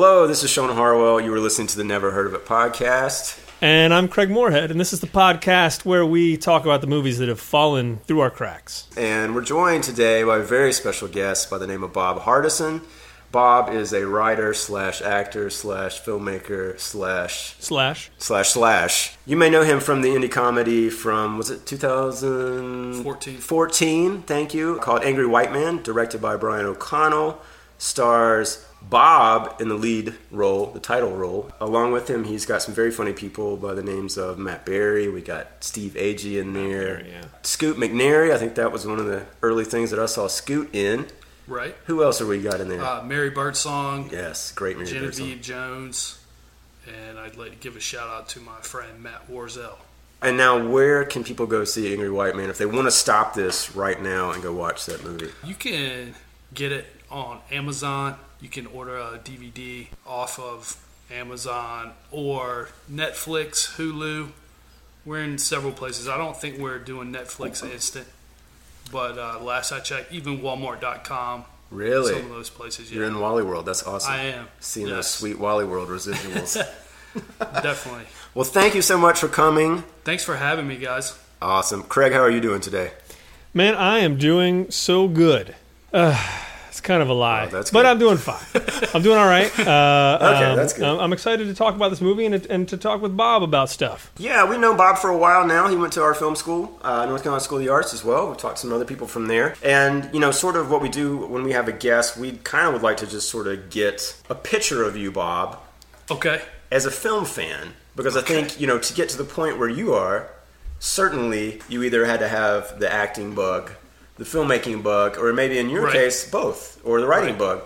Hello, this is Sean Harwell. You were listening to the Never Heard of It podcast. And I'm Craig Moorhead, and this is the podcast where we talk about the movies that have fallen through our cracks. And we're joined today by a very special guest by the name of Bob Hardison. Bob is a writer slash actor slash filmmaker slash Slash. slash slash. You may know him from the indie comedy from was it 2014? 14, thank you. Called Angry White Man, directed by Brian O'Connell, stars Bob in the lead role, the title role. Along with him, he's got some very funny people by the names of Matt Berry. We got Steve Agee in there. Berry, yeah. Scoot McNairy. I think that was one of the early things that I saw Scoot in. Right. Who else have we got in there? Uh, Mary Birdsong, yes, great Mary Genevieve Birdsong. Jones, and I'd like to give a shout out to my friend Matt Warzel. And now, where can people go see Angry White Man if they want to stop this right now and go watch that movie? You can get it on Amazon. You can order a DVD off of Amazon or Netflix, Hulu. We're in several places. I don't think we're doing Netflix instant, but uh, last I checked, even Walmart.com. Really? Some of those places, You're in Wally World. That's awesome. I am. Seeing those sweet Wally World residuals. Definitely. well, thank you so much for coming. Thanks for having me, guys. Awesome. Craig, how are you doing today? Man, I am doing so good. Uh, it's kind of a lie, Oh, that's but. I'm doing fine. I'm doing all right. Uh, Okay, um, that's good. I'm I'm excited to talk about this movie and, and to talk with Bob about stuff. Yeah, we've known Bob for a while now. He went to our film school, uh, North Carolina School of the Arts as well. We've talked to some other people from there. And, you know, sort of what we do when we have a guest, we kind of would like to just sort of get a picture of you, Bob, Okay. as a film fan. Because I think, you know, to get to the point where you are, certainly you either had to have the acting bug, the filmmaking bug, or maybe in your Right. case, both, or the writing Right. bug.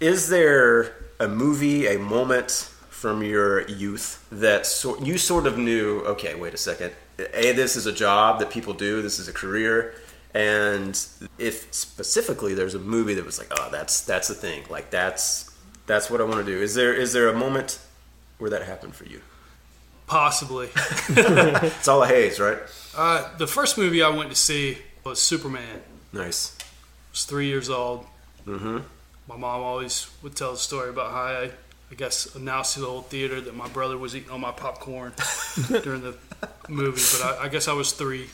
Is there a movie, a moment from your youth that so, you sort of knew, okay, wait a second, A, this is a job that people do, this is a career, and if specifically there's a movie that was like, oh, that's that's the thing, like that's that's what I want to do. Is there is there a moment where that happened for you? Possibly. It's all a haze, right? Uh, the first movie I went to see was Superman. Nice. I was three years old. Mm-hmm. My mom always would tell the story about how I, I guess, announced to the whole theater that my brother was eating all my popcorn during the movie. But I, I guess I was three.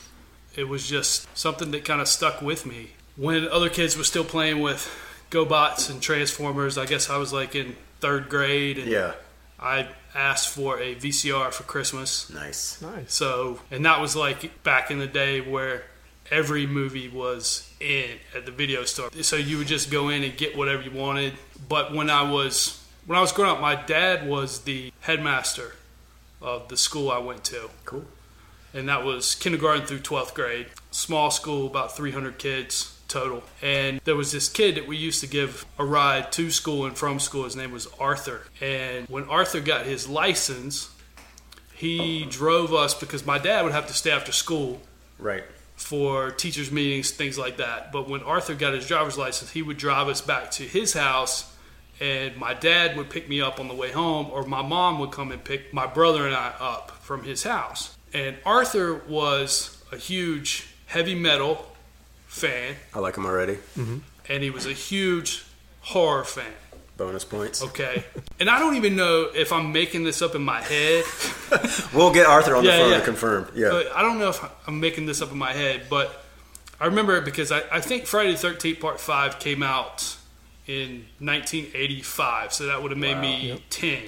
It was just something that kind of stuck with me. When other kids were still playing with GoBots and Transformers, I guess I was like in third grade, and Yeah. I asked for a VCR for Christmas. Nice. Nice. So, and that was like back in the day where every movie was in at the video store. So you would just go in and get whatever you wanted. But when I was when I was growing up, my dad was the headmaster of the school I went to, Cool. and that was kindergarten through 12th grade. Small school, about 300 kids total. And there was this kid that we used to give a ride to school and from school. His name was Arthur. And when Arthur got his license, he drove us because my dad would have to stay after school Right. For teachers' meetings, things like that. But when Arthur got his driver's license, he would drive us back to his house, and my dad would pick me up on the way home, or my mom would come and pick my brother and I up from his house. And Arthur was a huge heavy metal fan, I like him already. Mm-hmm. and he was a huge horror fan. Bonus points. Okay. And I don't even know if I'm making this up in my head. We'll get Arthur on the phone yeah. to confirm. Yeah. But I don't know if I'm making this up in my head, but I remember it because I, I think Friday the 13th Part 5 came out in 1985, so that would have made Wow. me 10.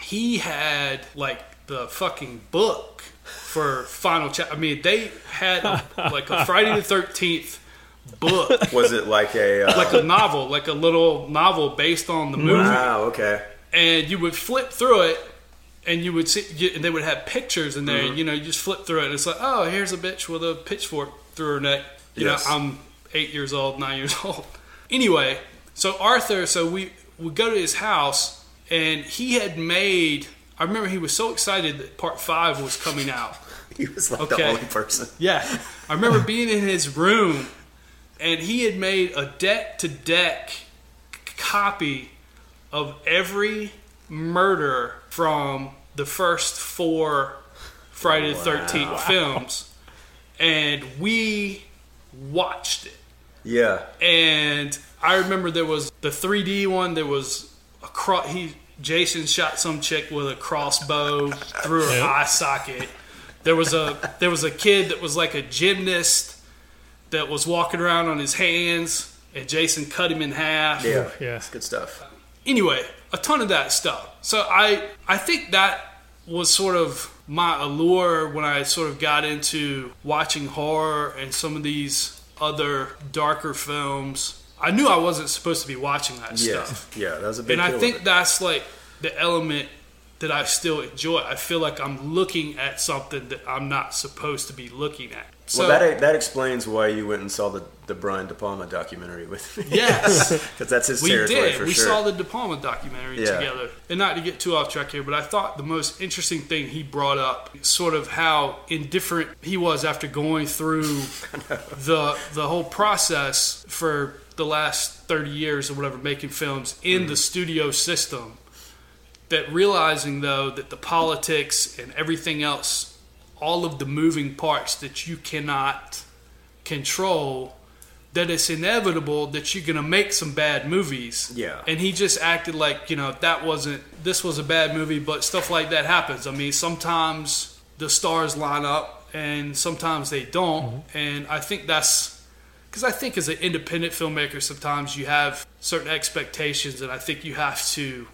He had like the fucking book for Final Chapter. I mean, they had like a Friday the 13th book, Was it like a? Uh, like a novel, like a little novel based on the movie wow. Okay. and you would flip through it and you would see you, and they would have pictures in there Mm-hmm. you know you just flip through it and it's like oh here's a bitch with a pitchfork through her neck you Yes. know i'm eight years old nine years old anyway so arthur so we would go to his house and he had made i remember he was so excited that part five was coming out He was like the Okay. only person. yeah i remember being in his room and he had made a deck to deck copy of every murder from the first four Friday the Thirteenth films, and we watched it. Yeah. And I remember there was the 3D one. There was a cro- he Jason shot some chick with a crossbow through her Yep. eye socket. There was a there was a kid that was like a gymnast that was walking around on his hands, and Jason cut him in half. Yeah, Yeah. it's good stuff. Anyway, a ton of that stuff. So I I think that was sort of my allure when I sort of got into watching horror and some of these other darker films. I knew I wasn't supposed to be watching that Yeah, stuff. yeah, that was a big. And I think that's like the element that I still enjoy. I feel like I'm looking at something that I'm not supposed to be looking at. So well, that that explains why you went and saw the the Brian De Palma documentary with me. yes, because that's his we territory did. for We sure. saw the De Palma documentary Yeah. together. And not to get too off track here, but I thought the most interesting thing he brought up, sort of how indifferent he was after going through the the whole process for the last 30 years or whatever making films in Mm-hmm. the studio system that realizing though that the politics and everything else all of the moving parts that you cannot control that it's inevitable that you're going to make some bad movies. Yeah. and he just acted like you know that wasn't this was a bad movie but stuff like that happens. I mean sometimes the stars line up and sometimes they don't. Mm-hmm. And i think that's because i think as an independent filmmaker sometimes you have certain expectations and i think you have to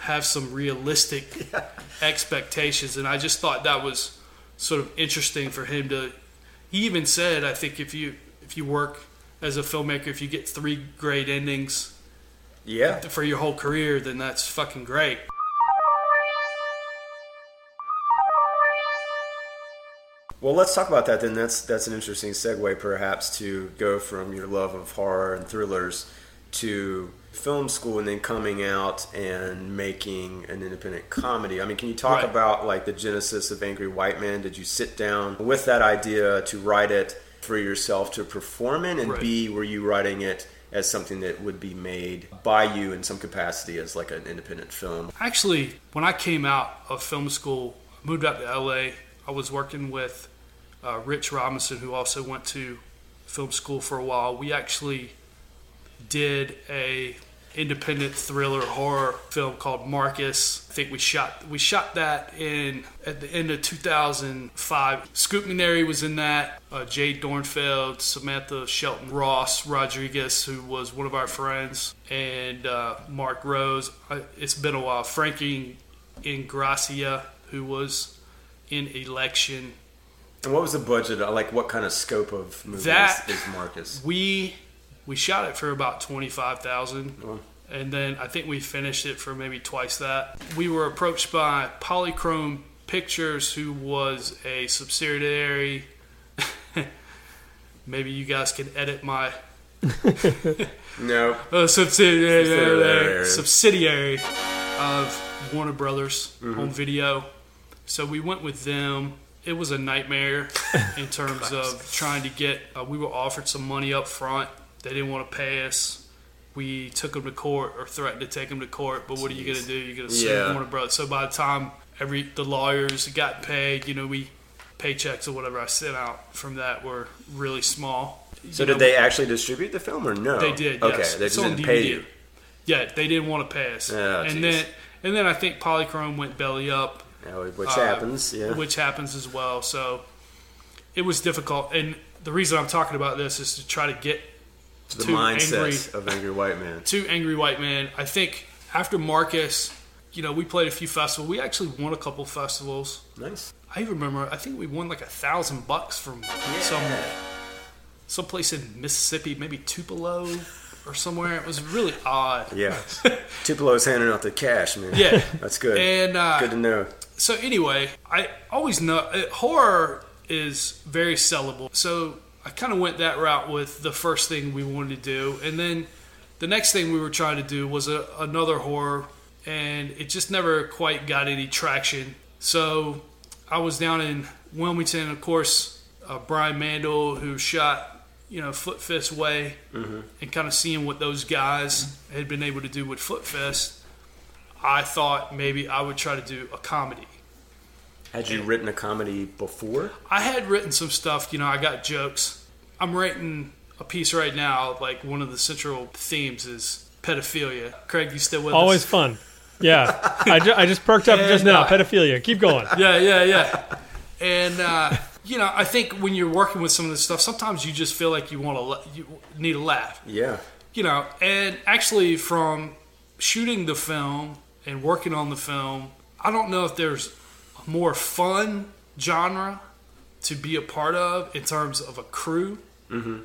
have some realistic expectations. And i just thought that was sort of interesting for him to he even said i think if you if you work as a filmmaker if you get three great endings yeah, for your whole career then that's fucking great. Well, let's talk about that then. That's that's an interesting segue, perhaps, to go from your love of horror and thrillers to film school and then coming out and making an independent comedy. I mean, can you talk Right. about like the genesis of Angry White Man? Did you sit down with that idea to write it for yourself to perform in, and Right. B, were you writing it as something that would be made by you in some capacity as like an independent film? actually when i came out of film school moved out to la i was working with uh, rich robinson who also went to film school for a while we actually did a independent thriller horror film called Marcus. I think we shot we shot that in at the end of 2005. Scoot McNairy was in that. Uh, Jade Dornfeld, Samantha Shelton Ross Rodriguez, who was one of our friends, and uh, Mark Rose. It's been a while. Frankie Ingrassia, who was in Election. And what was the budget? Like, what kind of scope of movie That- is, is Marcus? We we shot it for about twenty five thousand, Oh. and then I think we finished it for maybe twice that. We were approached by Polychrome Pictures, who was a subsidiary. maybe you guys can edit my No. uh, subsidiary Subsidiary. subsidiary of Warner Brothers on Video. So we went with them. It was a nightmare in terms of trying to get. Uh, we were offered some money up front. They didn't want to pay us. We took them to court or threatened to take them to court. But what are you going to do? You're going to sue Yeah. Warner Brothers. So by the time every the lawyers got paid, you know, we paychecks or whatever I sent out from that were really small. So You did know, they actually distribute the film or no? They did. Okay, yes. they It's just on didn't pay you. Yeah, they didn't want to pay us. Oh, and geez. then and then I think Polychrome went belly up, Yeah, which Uh, happens. Yeah. which happens as well. So it was difficult. And the reason I'm talking about this is to try to get the mindset angry of angry white man. to Angry White Man. I think after Marcus, you know, we played a few festivals. We actually won a couple festivals. Nice. I remember. I think we won like a thousand bucks from some someplace in Mississippi, maybe Tupelo or somewhere. It was really odd. Yeah. Tupelo's handing out the cash, man. Yeah. That's good. And uh, good to know. so anyway, I always know uh, horror is very sellable. So I kind of went that route with the first thing we wanted to do, and then the next thing we were trying to do was a, another horror, and it just never quite got any traction. So I was down in Wilmington, of course, uh, Brian Mandel, who shot you know Foot Fist Way, and kind of seeing what those guys had been able to do with Foot Fist. I thought maybe I would try to do a comedy. Had you written a comedy before? I had written some stuff, you know, I got jokes. I'm writing a piece right now, like one of the central themes is pedophilia. Craig, you still with Always us? Always fun. Yeah, I, ju- I just perked up just now. uh, Pedophilia. Keep going. Yeah, yeah, yeah. And uh, you know, I think when you're working with some of this stuff, sometimes you just feel like you want to, you need a laugh. Yeah. You know, and actually, from shooting the film and working on the film, I don't know if there's a more fun genre to be a part of in terms of a crew. Mm-hmm.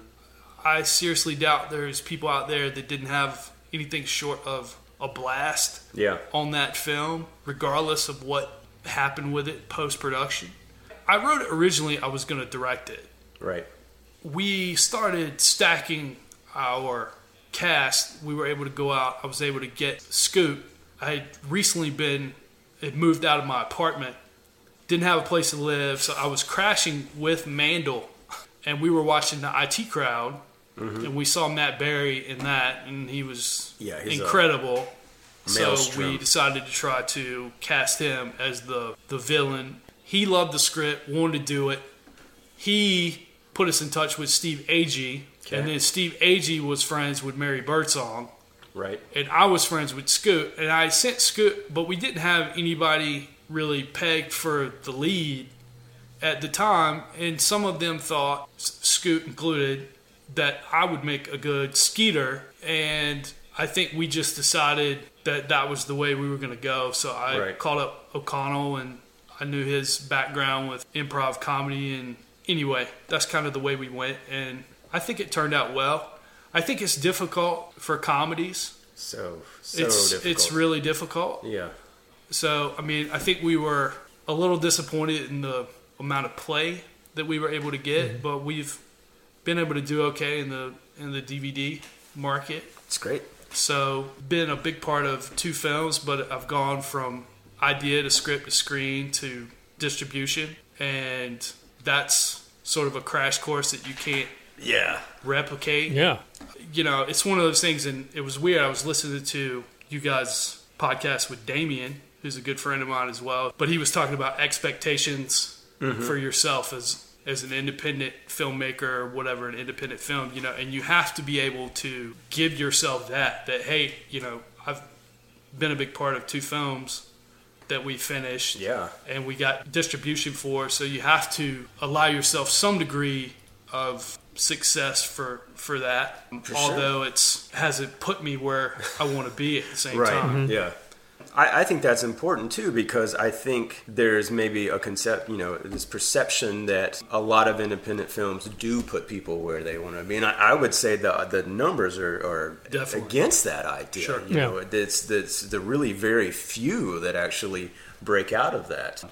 I seriously doubt there's people out there that didn't have anything short of a blast Yeah. on that film, regardless of what happened with it post production. I wrote it originally, I was going to direct it. Right. We started stacking our cast. We were able to go out. I was able to get Scoot. I had recently been, had moved out of my apartment, didn't have a place to live, so I was crashing with Mandel, and we were watching the IT crowd. And we saw Matt Berry in that, and he was Yeah, incredible. So we decided to try to cast him as the the villain. He loved the script, wanted to do it. He put us in touch with Steve Agee, Okay. and then Steve Agee was friends with Mary Birdsong, Right. and I was friends with Scoot, and I sent Scoot, but we didn't have anybody really pegged for the lead at the time, and some of them thought, Scoot included, that I would make a good Skeeter, and I think we just decided that that was the way we were going to go. So I Right. called up O'Connell, and I knew his background with improv comedy, and anyway, that's kind of the way we went, and I think it turned out well. I think it's difficult for comedies. So so it's difficult. it's really difficult. yeah. So I mean, I think we were a little disappointed in the amount of play that we were able to get, mm-hmm. but we've been able to do okay in the in the DVD market. It's great. So been a big part of two films, but I've gone from idea to script to screen to distribution, and that's sort of a crash course that you can't Yeah. replicate Yeah. you know, it's one of those things, and it was weird. I was listening to you guys' podcast with Damien, who's a good friend of mine as well, but he was talking about expectations mm-hmm. for yourself as as an independent filmmaker or whatever, an independent film, you know, and you have to be able to give yourself that that hey, you know, I've been a big part of two films that we finished Yeah. and we got distribution for. So you have to allow yourself some degree of success for for that. For although it's hasn't put me where I want to be at the same Right. time. Mm-hmm. Yeah. I, I think that's important too because I think there's maybe a concept, you know, this perception that a lot of independent films do put people where they want to be, and I, I would say the the numbers are, are Definitely. against that idea. Sure. You Yeah. know, it's it's the really very few that actually break out of that.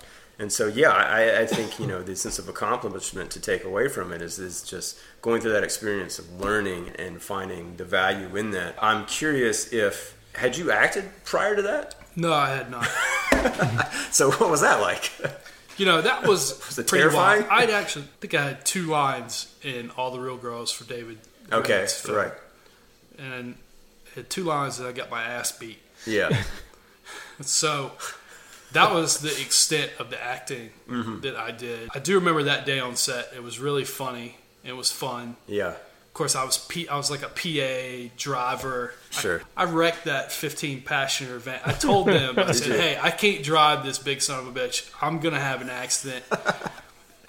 And so, yeah, I, I think you know the sense of accomplishment to take away from it is is just going through that experience of learning and finding the value in that. I'm curious if had you acted prior to that. No, I had not. So what was that like? You know, that was, Was it terrifying? wild. I'd actually think I had two lines in All the Real Girls for David. Okay, film. right. And had two lines that I got my ass beat. Yeah, So that was the extent of the acting Mm-hmm. that I did. I do remember that day on set. It was really funny. It was fun. yeah, course, I was P, I was like a PA driver. Sure. I, I wrecked that 15 passenger event. I told them, I said? "Hey, I can't drive this big son of a bitch. I'm gonna have an accident."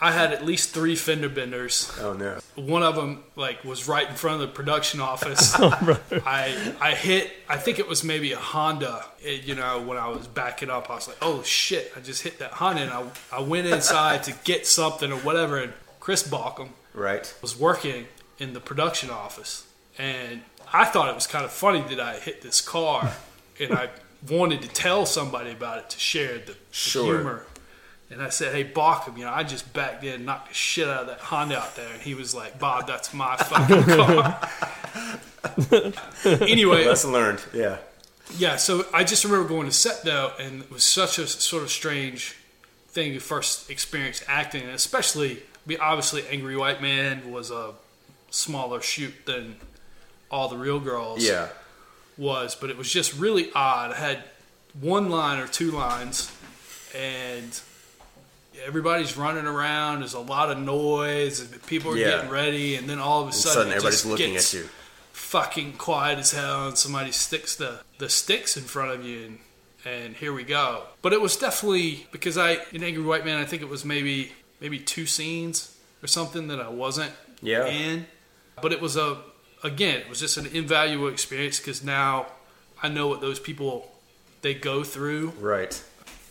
I had at least three fender benders. oh no, One of them like was right in front of the production office. Oh, I I hit. I think it was maybe a Honda. It, you know, when I was backing up, I was like, "Oh shit!" I just hit that Honda, and I I went inside to get something or whatever. And Chris Balkum right? was working in the production office, and I thought it was kind of funny that I hit this car, and I wanted to tell somebody about it to share the, the Sure. humor. And I said, "Hey, Balkum, you know, I just backed in, and knocked the shit out of that Honda out there." And he was like, "Bob, that's my fucking car." anyway, Lesson learned. Yeah, yeah, so I just remember going to set though, and it was such a sort of strange thing to first experience acting, and especially, I mean, obviously, Angry White Man was a smaller shoot than all the real girls yeah, was, but it was just really odd. I had one line or two lines, and everybody's running around. There's a lot of noise. and People are Yeah. getting ready, and then all of a All of a sudden, sudden everybody's just looking gets at you. fucking quiet as hell, and somebody sticks the the sticks in front of you, and and here we go. But it was definitely because I in Angry White Man, I think it was maybe maybe two scenes or something that I wasn't Yeah. in. But it was a again, it was just an invaluable experience because now I know what those people they go through. Right.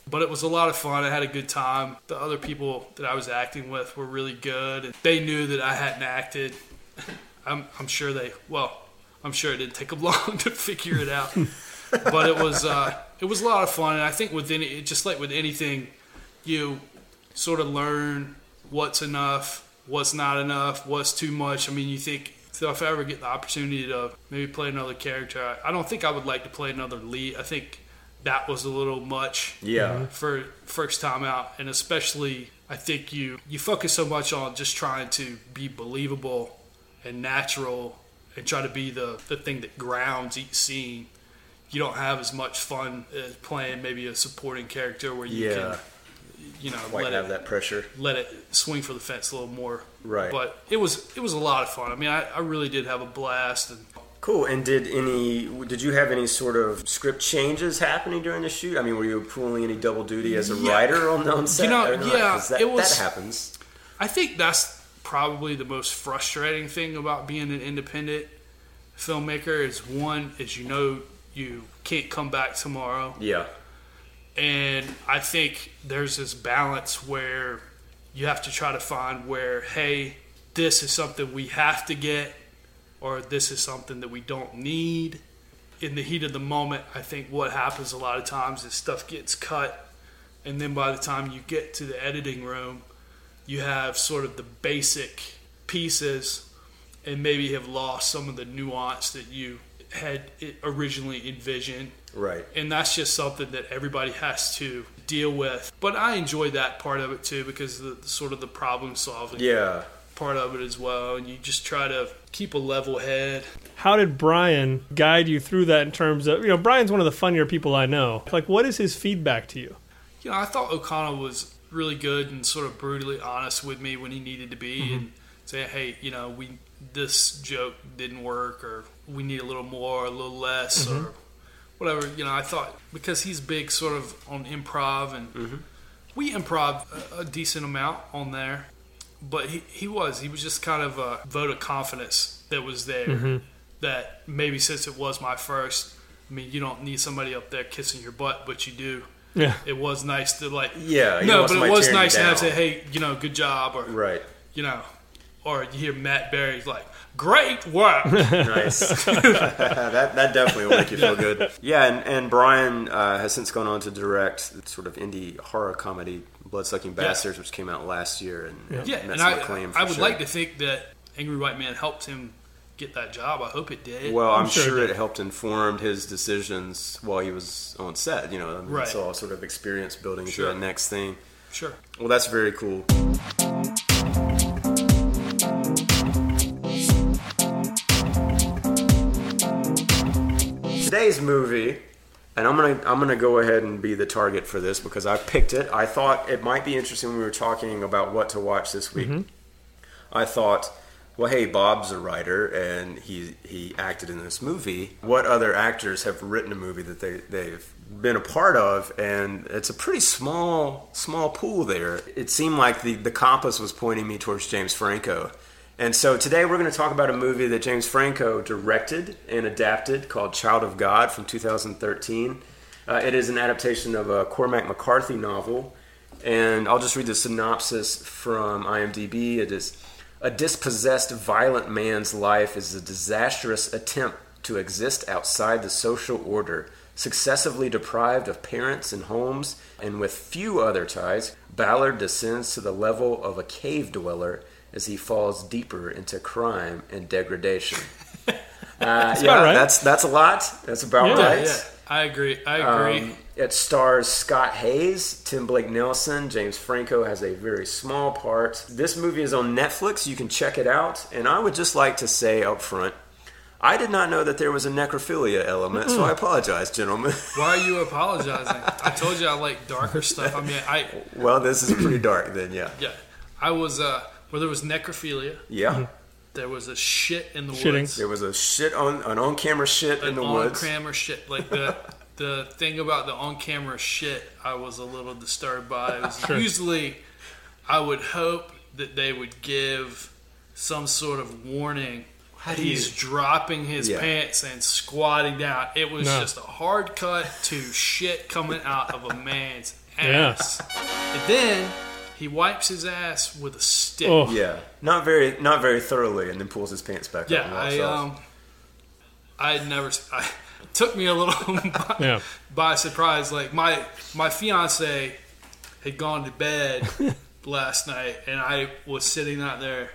But it was a lot of fun. I had a good time. The other people that I was acting with were really good, and they knew that I hadn't acted. I'm, I'm sure they well, I'm sure it didn't take them long to figure it out. but it was uh, it was a lot of fun, and I think with any just like with anything, you sort of learn what's enough, what's not enough, what's too much. I mean, you think so if I ever get the opportunity to maybe play another character, I, I don't think I would like to play another lead. I think that was a little much Yeah. Mm-hmm. for first time out, and especially I think you you focus so much on just trying to be believable and natural and try to be the the thing that grounds each scene. You don't have as much fun as playing maybe a supporting character where you Yeah. can you know Quite let have it that pressure. let it swing for the fence a little more. Right. But it was it was a lot of fun. I mean, I, I really did have a blast, and Cool. And did any? Did you have any sort of script changes happening during the shoot? I mean, were you pulling any double duty as a Yeah. writer on, on set? You know, yeah, that, it was- that happens. I think that's probably the most frustrating thing about being an independent filmmaker is one is you know you can't come back tomorrow Yeah. And I think there's this balance where you have to try to find where hey this is something we have to get or this is something that we don't need. In the heat of the moment I think what happens a lot of times is stuff gets cut. And then by the time you get to the editing room you have sort of the basic pieces and maybe have lost some of the nuance that you had originally envisioned Right. and that's just something that everybody has to deal with. But I enjoy that part of it too because the, the sort of the problem solving Yeah. part of it as well, and you just try to keep a level head. How did Brian guide you through that in terms of, you know, Brian's one of the funnier people I know. Like, what is his feedback to you? You know, I thought O'Connell was really good and sort of brutally honest with me when he needed to be, mm-hmm. and say, hey, you know, we this joke didn't work, or we need a little more, or a little less, or mm-hmm. whatever. You know, I thought because he's big, sort of on improv, and mm-hmm. we improv a, a decent amount on there. But he, he was he was just kind of a vote of confidence that was there. Mm-hmm. That maybe since it was my first, I mean, you don't need somebody up there kissing your butt, but you do. Yeah. It was nice to like Yeah, no, but it was nice to have to hey you know good job or Right. you know or you hear Matt Berry's like great work Nice. that that definitely will make you feel good. Yeah, and, and Brian uh, has since gone on to direct sort of indie horror comedy Bloodsucking Bastards, which came out last year and yeah met and some I. For I would sure. like to think that Angry White Man helped him get that job I hope it did Well, I'm, sure sure, it it helped informed his decisions while he was on set. You know, I mean, Right. it's all sort of experience building to Sure. that next thing. sure Well, that's very cool. Today's movie, and I'm gonna I'm gonna go ahead and be the target for this because I picked it. I thought it might be interesting when we were talking about what to watch this week. Mm-hmm. I thought, well, hey, Bob's a writer and he he acted in this movie. What other actors have written a movie that they they've been a part of? And it's a pretty small small pool there. It seemed like the the compass was pointing me towards James Franco. And so today we're going to talk about a movie that James Franco directed and adapted called Child of God from 2013. Uh, it is an adaptation of a Cormac McCarthy novel and I'll just read the synopsis from IMDb. It is a dispossessed, violent man's life is a disastrous attempt to exist outside the social order. Successively deprived of parents and homes, and with few other ties, Ballard descends to the level of a cave dweller as he falls deeper into crime and degradation. Uh, yeah, about right. that's that's a lot. That's about Yeah. right. yeah I agree I agree Um, it stars Scott Haze, Tim Blake Nelson, James Franco has a very small part. This movie is on Netflix. You can check it out. And I would just like to say up front, I did not know that there was a necrophilia element, so I apologize, gentlemen. why are you apologizing I told you I like darker stuff I mean I well, this is pretty dark then, yeah. yeah I was uh where there was necrophilia Yeah. Mm-hmm. there was a shit in the Shitting. woods There was a shit on an on camera shit in an the on woods. crammer shit like the the thing about the on-camera shit, I was a little disturbed by. It was Usually, I would hope that they would give some sort of warning. How do He's you- dropping his Yeah. pants and squatting down. It was No. just a hard cut to shit coming out of a man's Yeah. ass. And then he wipes his ass with a stick. Oh. Yeah, not very, not very thoroughly, and then pulls his pants back up. Yeah, and I off. um, I had never. I, took me a little by, Yeah. by surprise. Like my my fiance had gone to bed last night, and I was sitting out there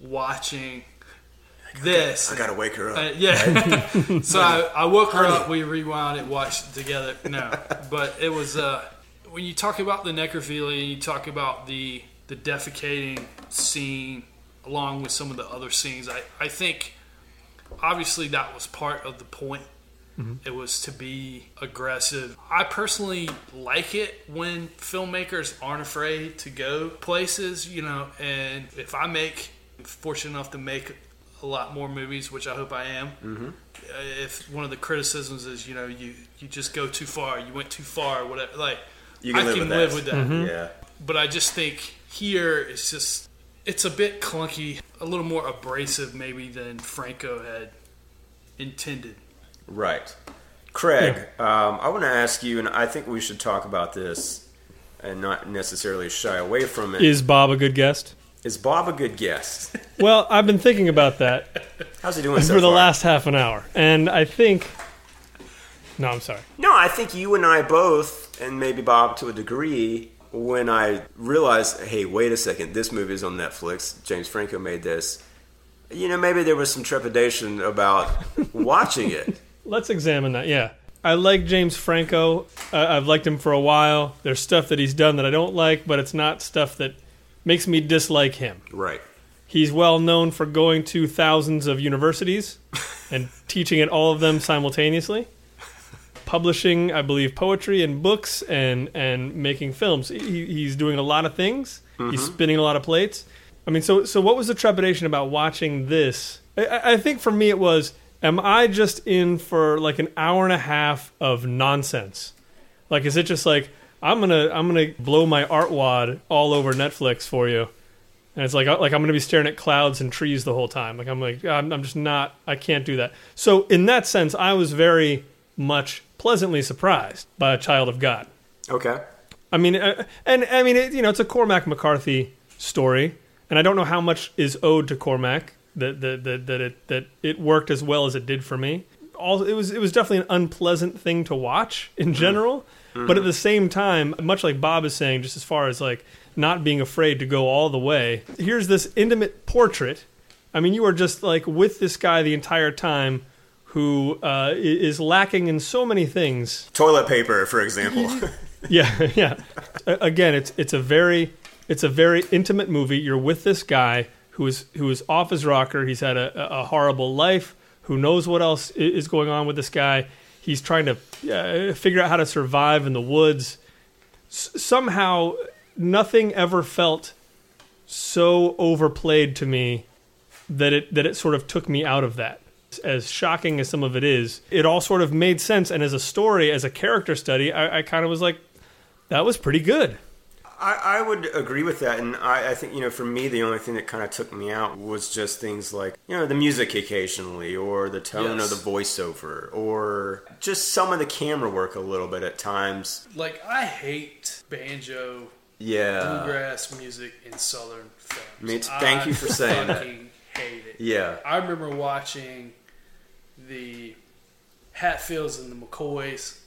watching this. I gotta wake her up. Uh, yeah. so I, I woke her up. We rewound it, watched it together. No, but it was uh, when you talk about the necrophilia, you talk about the the defecating scene, along with some of the other scenes. I I think obviously that was part of the point. It was to be aggressive. I personally like it when filmmakers aren't afraid to go places, you know. And if I make, fortunate enough to make a lot more movies, which I hope I am. Mm-hmm. If one of the criticisms is, you know, you you just go too far, you went too far, whatever. Like You can I live can with live that. with that Yeah, but I just think here it's just it's a bit clunky, a little more abrasive maybe than Franco had intended. right. Craig, um, I want to ask you, and I think we should talk about this, and not necessarily shy away from it. Is, Is Bob a good guest? Is Bob a good guest? Well, I've been thinking about that How's he doing so for the far? last half an hour, and I think. No, I'm sorry. No, I think you and I both, and maybe Bob to a degree, when I realized, hey, wait a second, this movie is on Netflix. James Franco made this. You know, maybe there was some trepidation about watching it. Let's examine that. Yeah. I like James Franco. Uh, I've liked him for a while. There's stuff that he's done that I don't like, but it's not stuff that makes me dislike him. Right. He's well known for going to thousands of universities and teaching at all of them simultaneously. Publishing, I believe, poetry and books and, and making films. He, he's doing a lot of things. He's mm-hmm. spinning a lot of plates. I mean, so so what was the trepidation about watching this? I- I, think for me it was, am I just in for like an hour and a half of nonsense? Like, is it just like I'm gonna I'm gonna blow my art wad all over Netflix for you? And it's like uh, like I'm going to be staring at clouds and trees the whole time. Like I'm like I'm, I'm just not I can't do that. So in that sense, I was very much pleasantly surprised by a child of God. Okay. I mean, uh, and I mean, it, you know, it's a Cormac McCarthy story, and I don't know how much is owed to Cormac that that that, that it that it worked as well as it did for me. All it was it was definitely an unpleasant thing to watch in general, but at the same time, much like Bob is saying, just as far as like not being afraid to go all the way. Here's this intimate portrait. I mean, you are just like with this guy the entire time. Who uh, is lacking in so many things Toilet paper, for example. yeah, yeah. Again, it's it's a very it's a very intimate movie. You're with this guy who is who is off his rocker. He's had a, a horrible life. Who knows what else is going on with this guy? He's trying to uh, figure out how to survive in the woods. S- somehow, nothing ever felt so overplayed to me that it that it sort of took me out of that. As shocking as some of it is, it all sort of made sense. And as a story, as a character study, I, I kind of was like, that was pretty good. I, I would agree with that, and I, I think you know, for me, the only thing that kind of took me out was just things like you know the music occasionally, or the tone Yes. of the voiceover, or just some of the camera work a little bit at times. Like I hate banjo Yeah, bluegrass music in southern films. Me too. Thank I you for saying that. fucking Hate it. yeah, I remember watching the Hatfields and the McCoys.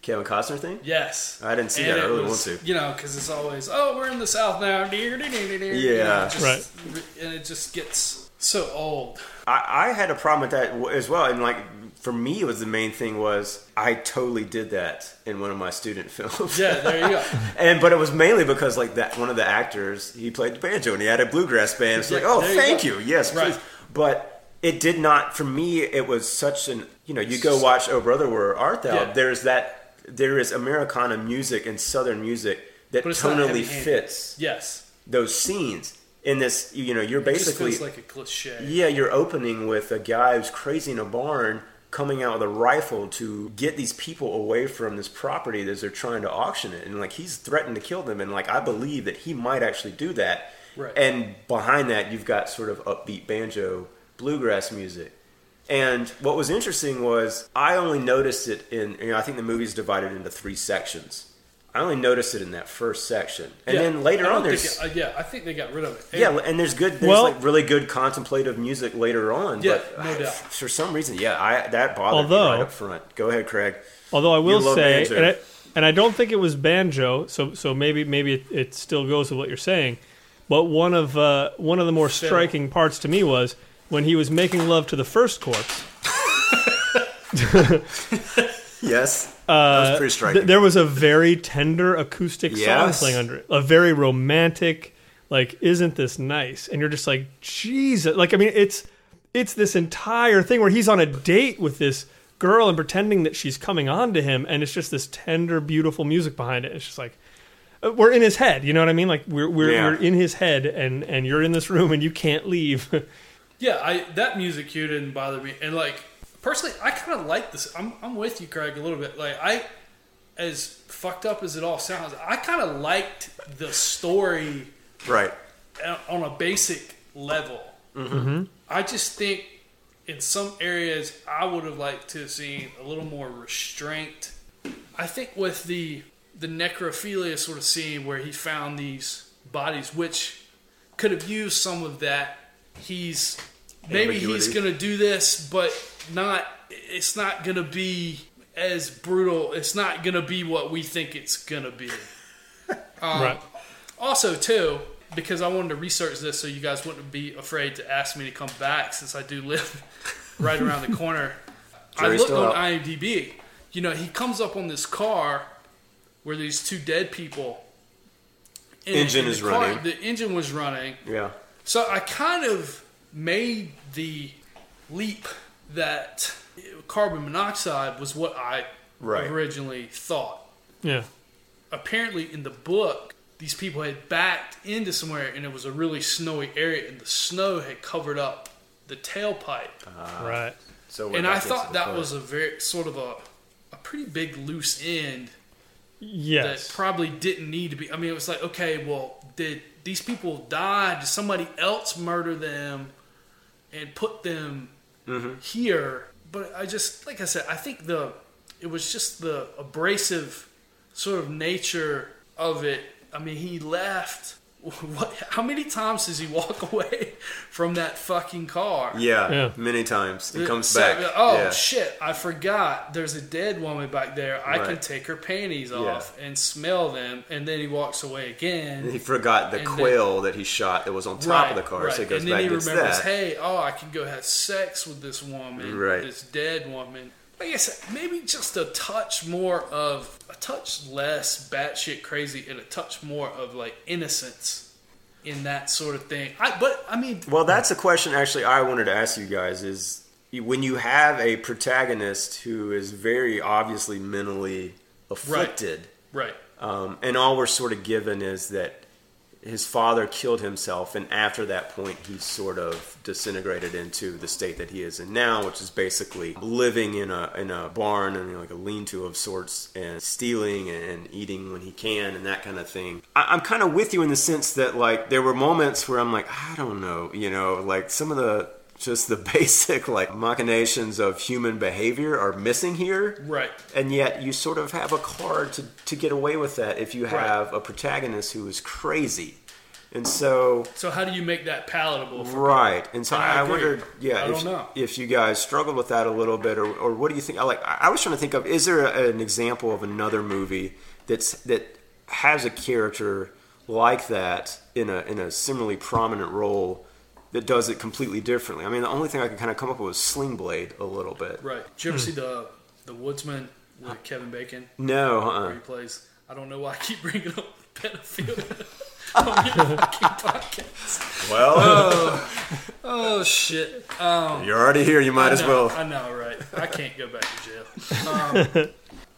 Kevin Costner thing. Yes, I didn't see And that. I really was, want to. You know, because it's always, oh, we're in the South now. Yeah, Yeah. Right. And it just gets so old. I, I had a problem with that as well, and like for me, it was the main thing was I totally did that in one of my student films. Yeah, there you go. And but it was mainly because like that one of the actors he played the banjo and he had a bluegrass band. It's like, oh, there you thank go. you, yes, Right. please. But it did not for me. It was such an you know you go watch Oh Brother Where Art Thou. Yeah. There's that there is Americana music and Southern music that tonally fits Yes. those scenes. In this, you know, you're It basically feels like a cliche. yeah, you're opening with a guy who's crazy in a barn coming out with a rifle to get these people away from this property as they're trying to auction it. And like he's threatened to kill them. And like I believe that he might actually do that. Right. And behind that, you've got sort of upbeat banjo bluegrass music. And what was interesting was I only noticed it in, you know, I think the movie's divided into three sections. I only noticed it in that first section. And Yeah. then later on, there's. it- uh, yeah, I think they got rid of it. And- Yeah, and there's good. There's Well- like really good contemplative music later on. Yeah, but no I- doubt. For some reason, yeah, I that bothered me right up front. Go ahead, Craig. Although I will say, and I, and I don't think it was banjo, so so maybe maybe it, it still goes with what you're saying. But one of uh, one of the more striking parts to me was when he was making love to the first corpse. Yes, that Uh, was pretty striking. th- there was a very tender acoustic song playing under it, a very romantic, like, isn't this nice? And you're just like, Jesus! Like, I mean, it's it's this entire thing where he's on a date with this girl and pretending that she's coming on to him, and it's just this tender, beautiful music behind it. It's just like uh, we're in his head, you know what I mean? Like we're we're, Yeah. we're in his head, and and you're in this room and you can't leave. Yeah, I that music cue didn't bother me, and like personally, I kind of like this. I'm I'm with you, Craig, a little bit. Like I, as fucked up as it all sounds, I kind of liked the story right. on a basic level. Mm-hmm. I just think in some areas I would have liked to have seen a little more restraint. I think with the the necrophilia sort of scene where he found these bodies, which could have used some of that. He's maybe he's gonna do this, but not. It's not gonna be as brutal. It's not gonna be what we think it's gonna be. Um, right. Also, too, because I wanted to research this so you guys wouldn't be afraid to ask me to come back since I do live right around the corner. I Jury's looked on out. IMDb. You know, he comes up on this car where these two dead people. in it, Engine and is car- running. The engine was running. Yeah. So I kind of made the leap that carbon monoxide was what I Right. originally thought Yeah. apparently in the book these people had backed into somewhere and it was a really snowy area and the snow had covered up the tailpipe right. So and i thought that car. was a very sort of a, a pretty big loose end Yes. that probably didn't need to be i mean it was like okay well did these people died. did somebody else murder them and put them Mm-hmm. here but i just like i said i think the it was just the abrasive sort of nature of it i mean he left what how many times does he walk away from that fucking car Yeah, Yeah. many times. He uh, comes So, back. Uh, oh yeah. shit! I forgot. There's a dead woman back there. I can take her panties Yeah. off and smell them, and then he walks away again. He forgot the And then- quail that he shot that was on top of the car, so he goes and back then he remembers, that. hey, oh, I can go have sex with this woman, Right. this dead woman. Like I said, maybe just a touch more of a touch less batshit crazy, and a touch more of like innocence in that sort of thing. I, but I mean, Well, that's a question actually I wanted to ask you guys is when you have a protagonist who is very obviously mentally afflicted, right? um, and all we're sort of given is that his father killed himself, and after that point, he sort of disintegrated into the state that he is in now, which is basically living in a in a barn and like a lean-to of sorts, and stealing and eating when he can, and that kind of thing. I, I'm kind of with you in the sense that like there were moments where I'm like, I don't know, you know, like some of the just the basic like machinations of human behavior are missing here Right. and yet you sort of have a card to, to get away with that if you have a protagonist who is crazy and so So how do you make that palatable? For right and so I i, wondered yeah I if, don't know. if you guys struggled with that a little bit or, or what do you think I like i I was trying to think of is there a, an example of another movie that's that has a character like that in a in a similarly prominent role that does it completely differently i mean the only thing i could kind of come up with was sling blade a little bit Right. Did you ever see the the Woodsman with Kevin Bacon no where uh-uh. he plays? I don't know why I keep bringing up pedophilia on your fucking podcast. well Oh shit! Um, You're already here. You might I as know, well. I know, right? I can't go back to jail. Um,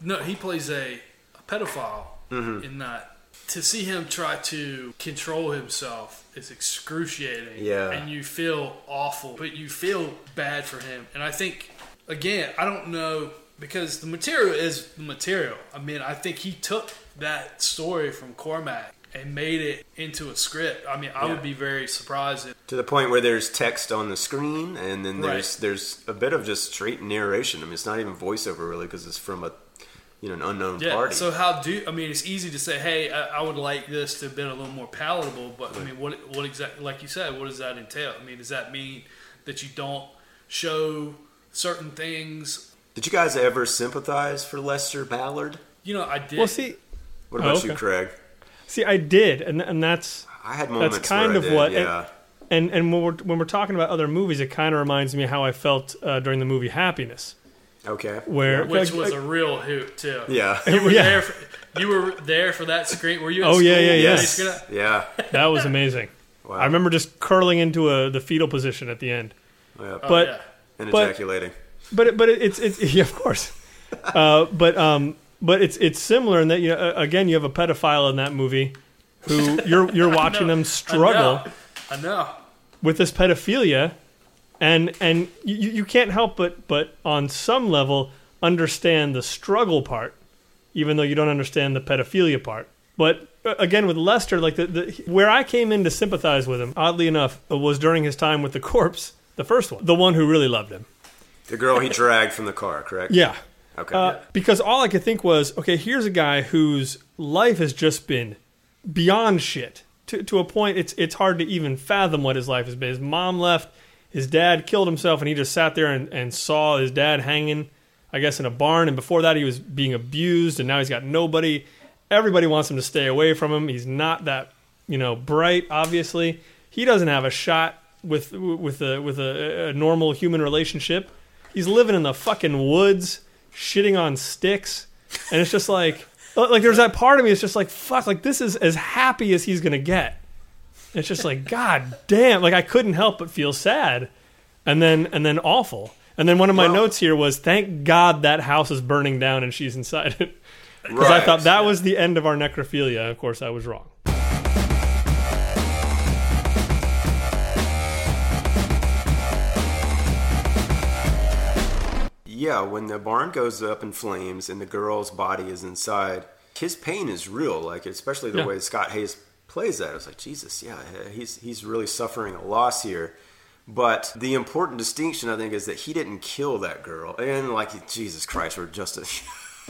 no, he plays a, a pedophile Mm-hmm. in that. To see him try to control himself is excruciating. Yeah. And you feel awful, but you feel bad for him. And I think, again, I don't know because the material is the material. I mean, I think he took that story from Cormac and made it into a script. I mean, I Yeah. would be very surprised if to the point where there's text on the screen, and then there's Right. there's a bit of just straight narration. I mean, it's not even voiceover really because it's from a you know an unknown Yeah. party. So how do I mean? It's easy to say, hey, I, I would like this to have been a little more palatable, but I mean, what what exactly? Like you said, what does that entail? I mean, does that mean that you don't show certain things? Did you guys ever sympathize for Lester Ballard? You know, I did. Well, see, What Oh, about you. Craig? see, I did, and and that's I had moments. That's kind where of I did, what- Yeah. and and when we're when we're talking about other movies, it kind of reminds me how I felt uh, during the movie Happiness, okay. where which like- was a real hoot too. Yeah. You were Yeah. there. For, you were there for that screen. Were you? At Oh, yeah, school yeah, when yeah. they? Yeah. that was amazing. Wow. I remember just curling into a the fetal position at the end. Yeah. Oh, But- yeah. and but- ejaculating. but it, but it, it's it's yeah, of course, uh, but um, but it's it's similar in that you know uh, again you have a pedophile in that movie who you're you're watching know. them I struggle know. I know. with this pedophilia, and and you, you can't help but but on some level understand the struggle part, even though you don't understand the pedophilia part. But uh, again, with Lester, like the, the where I came in to sympathize with him, oddly enough, was during his time with the corpse, the first one, the one who really loved him. The girl he dragged from the car, correct? Yeah. Okay. Uh, because all I could think was, okay, here's a guy whose life has just been beyond shit to, to a point it's it's hard to even fathom what his life has been. His mom left, his dad killed himself, and he just sat there and, and saw his dad hanging, I guess, in a barn. And before that, he was being abused, and now he's got nobody. Everybody wants him to stay away from him. He's not that you know bright. Obviously, he doesn't have a shot with with a with a, a normal human relationship. He's living in the fucking woods, shitting on sticks, and it's just like, like there's that part of me. It's just like, fuck, like this is as happy as he's gonna get. It's just like, god damn, like I couldn't help but feel sad, and then and then awful. And then one of my Well- notes here was, thank God that house is burning down and she's inside it. Because I thought that was the end of our necrophilia. Of course, I was wrong. Yeah, when the barn goes up in flames and the girl's body is inside, his pain is real. Like especially the Yeah. way Scott Haze plays that. I was like Jesus, yeah, he's he's really suffering a loss here. But the important distinction, I think, is that he didn't kill that girl. And like Jesus Christ, we're just a,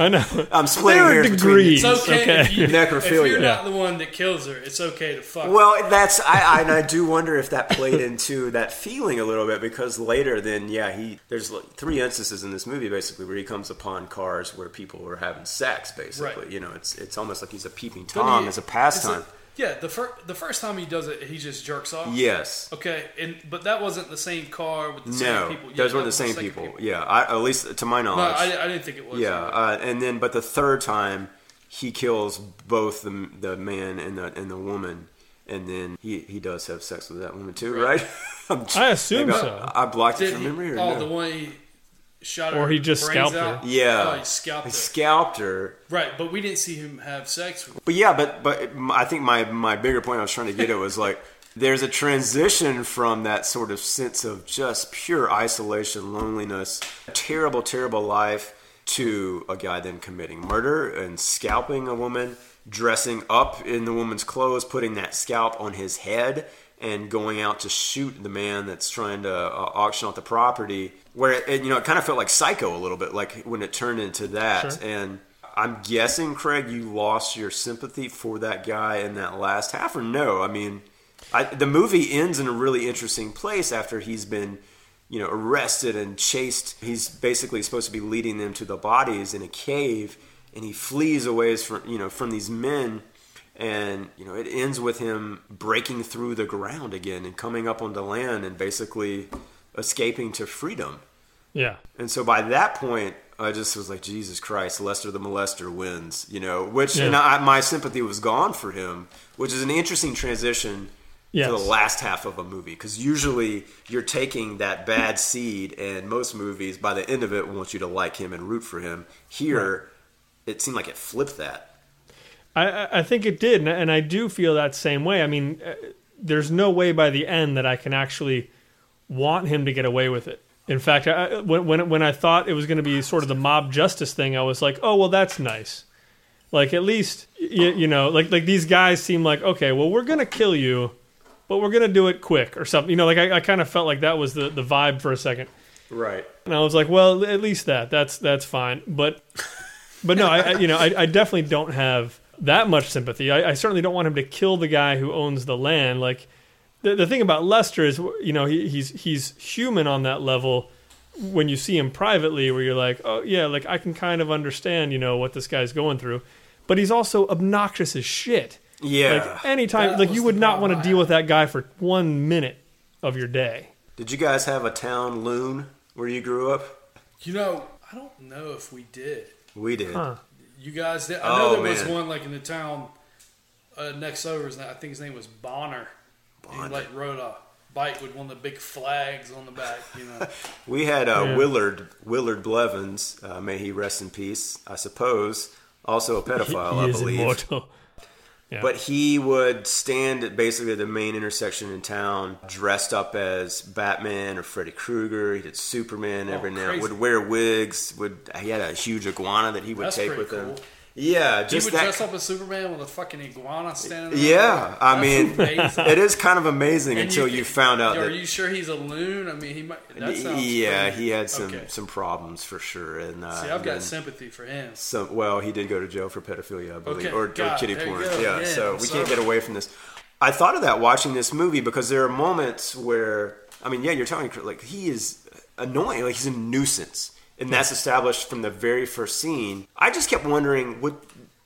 I know. I'm splitting There are hairs between degrees. It's okay, okay. if, you, if Necrophilia. you're not the one that kills her. It's okay to fuck. Well, that's I, I and I do wonder if that played into that feeling a little bit because later, then yeah, he there's like three instances in this movie basically where he comes upon cars where people were having sex. Basically, Right. you know, it's it's almost like he's a peeping tom he- as a it's pastime. Yeah, the first the first time he does it, he just jerks off. yes. Okay, and but that wasn't the same car with the No, same people. Yeah, those weren't the same people. Yeah, I, at least to my No, knowledge. I, I didn't think it was. yeah, uh, and then but the third time he kills both the the man and the and the woman, and then he he does have sex with that woman too, right? I'm- I assume maybe I- so. I, blocked it Did from he, memory. Or oh, no? the one he shot her. Or he just brains scalped her. Yeah, Oh, he scalped He her. scalped her. right, but we didn't see him have sex with. But yeah, but but I think my my bigger point I was trying to get at was like there's a transition from that sort of sense of just pure isolation, loneliness, terrible, terrible life to a guy then committing murder and scalping a woman, dressing up in the woman's clothes, putting that scalp on his head, and going out to shoot the man that's trying to uh, auction off the property. Where it, it, you know it kind of felt like Psycho a little bit, like when it turned into that, Sure. and I'm guessing, Craig, you lost your sympathy for that guy in that last half, or no? I mean, I, the movie ends in a really interesting place after he's been, you know, arrested and chased. He's basically supposed to be leading them to the bodies in a cave, and he flees away from you know from these men, and you know it ends with him breaking through the ground again and coming up onto land and basically escaping to freedom. Yeah. And so by that point, I just was like, Jesus Christ, Lester the molester wins, you know, which Yeah. and I, my sympathy was gone for him, which is an interesting transition Yes. to the last half of a movie. Because usually you're taking that bad seed, and most movies, by the end of it, want you to like him and root for him. Here, it seemed like it flipped that. I- I, think it did, and I- do feel that same way. I mean, uh, there's no way by the end that I can actually want him to get away with it. In fact, I, when when when I thought it was going to be sort of the mob justice thing, I was like, oh well, that's nice. Like at least you, you know, like like these guys seem like okay, well we're gonna kill you, but we're gonna do it quick or something. You know, like I, I kind of felt like that was the the vibe for a second. Right. And I was like, well, at least that. That's that's fine. But but no, I, I you know I, I definitely don't have that much sympathy. I, I certainly don't want him to kill the guy who owns the land. Like the the thing about Lester is, you know, he, he's he's human on that level. When you see him privately, where you're like, oh yeah, like I can kind of understand, you know, what this guy's going through. But he's also obnoxious as shit. Yeah. Like anytime, That like you would not want to deal with that guy for one minute of your day. Did you guys have a town loon where you grew up? You know, I don't know if we did. We did. Huh. You guys did. I Oh, know there was man. one like in the town uh, next over. his I think his name was Bonner. Bonner. He like rode a bike with one of the big flags on the back. You know, We had uh, Yeah. Willard Willard Blevins, uh, may he rest in peace. I suppose also a pedophile, he I is believe. immortal. Yeah. But he would stand at basically the main intersection in town, dressed up as Batman or Freddy Krueger. He did Superman every oh, now. Oh. Would wear wigs. Would he had a huge iguana that he would That's take with him. Yeah, he just would that. dress up as Superman with a fucking iguana standing. there. yeah, I mean, amazing. it is kind of amazing And until you, can- found out Are that you sure he's a loon? I mean, he might. That sounds yeah, pretty- he had some Okay. some problems for sure. And uh, See, I've got sympathy for him. some. Well, he did go to jail for pedophilia, I believe, Okay, or, or kitty porn. go, Yeah, so we can't get away from this. I thought of that watching this movie because there are moments where I mean, yeah, you're telling like he is annoying, like he's a nuisance, and that's established from the very first scene. I just kept wondering, would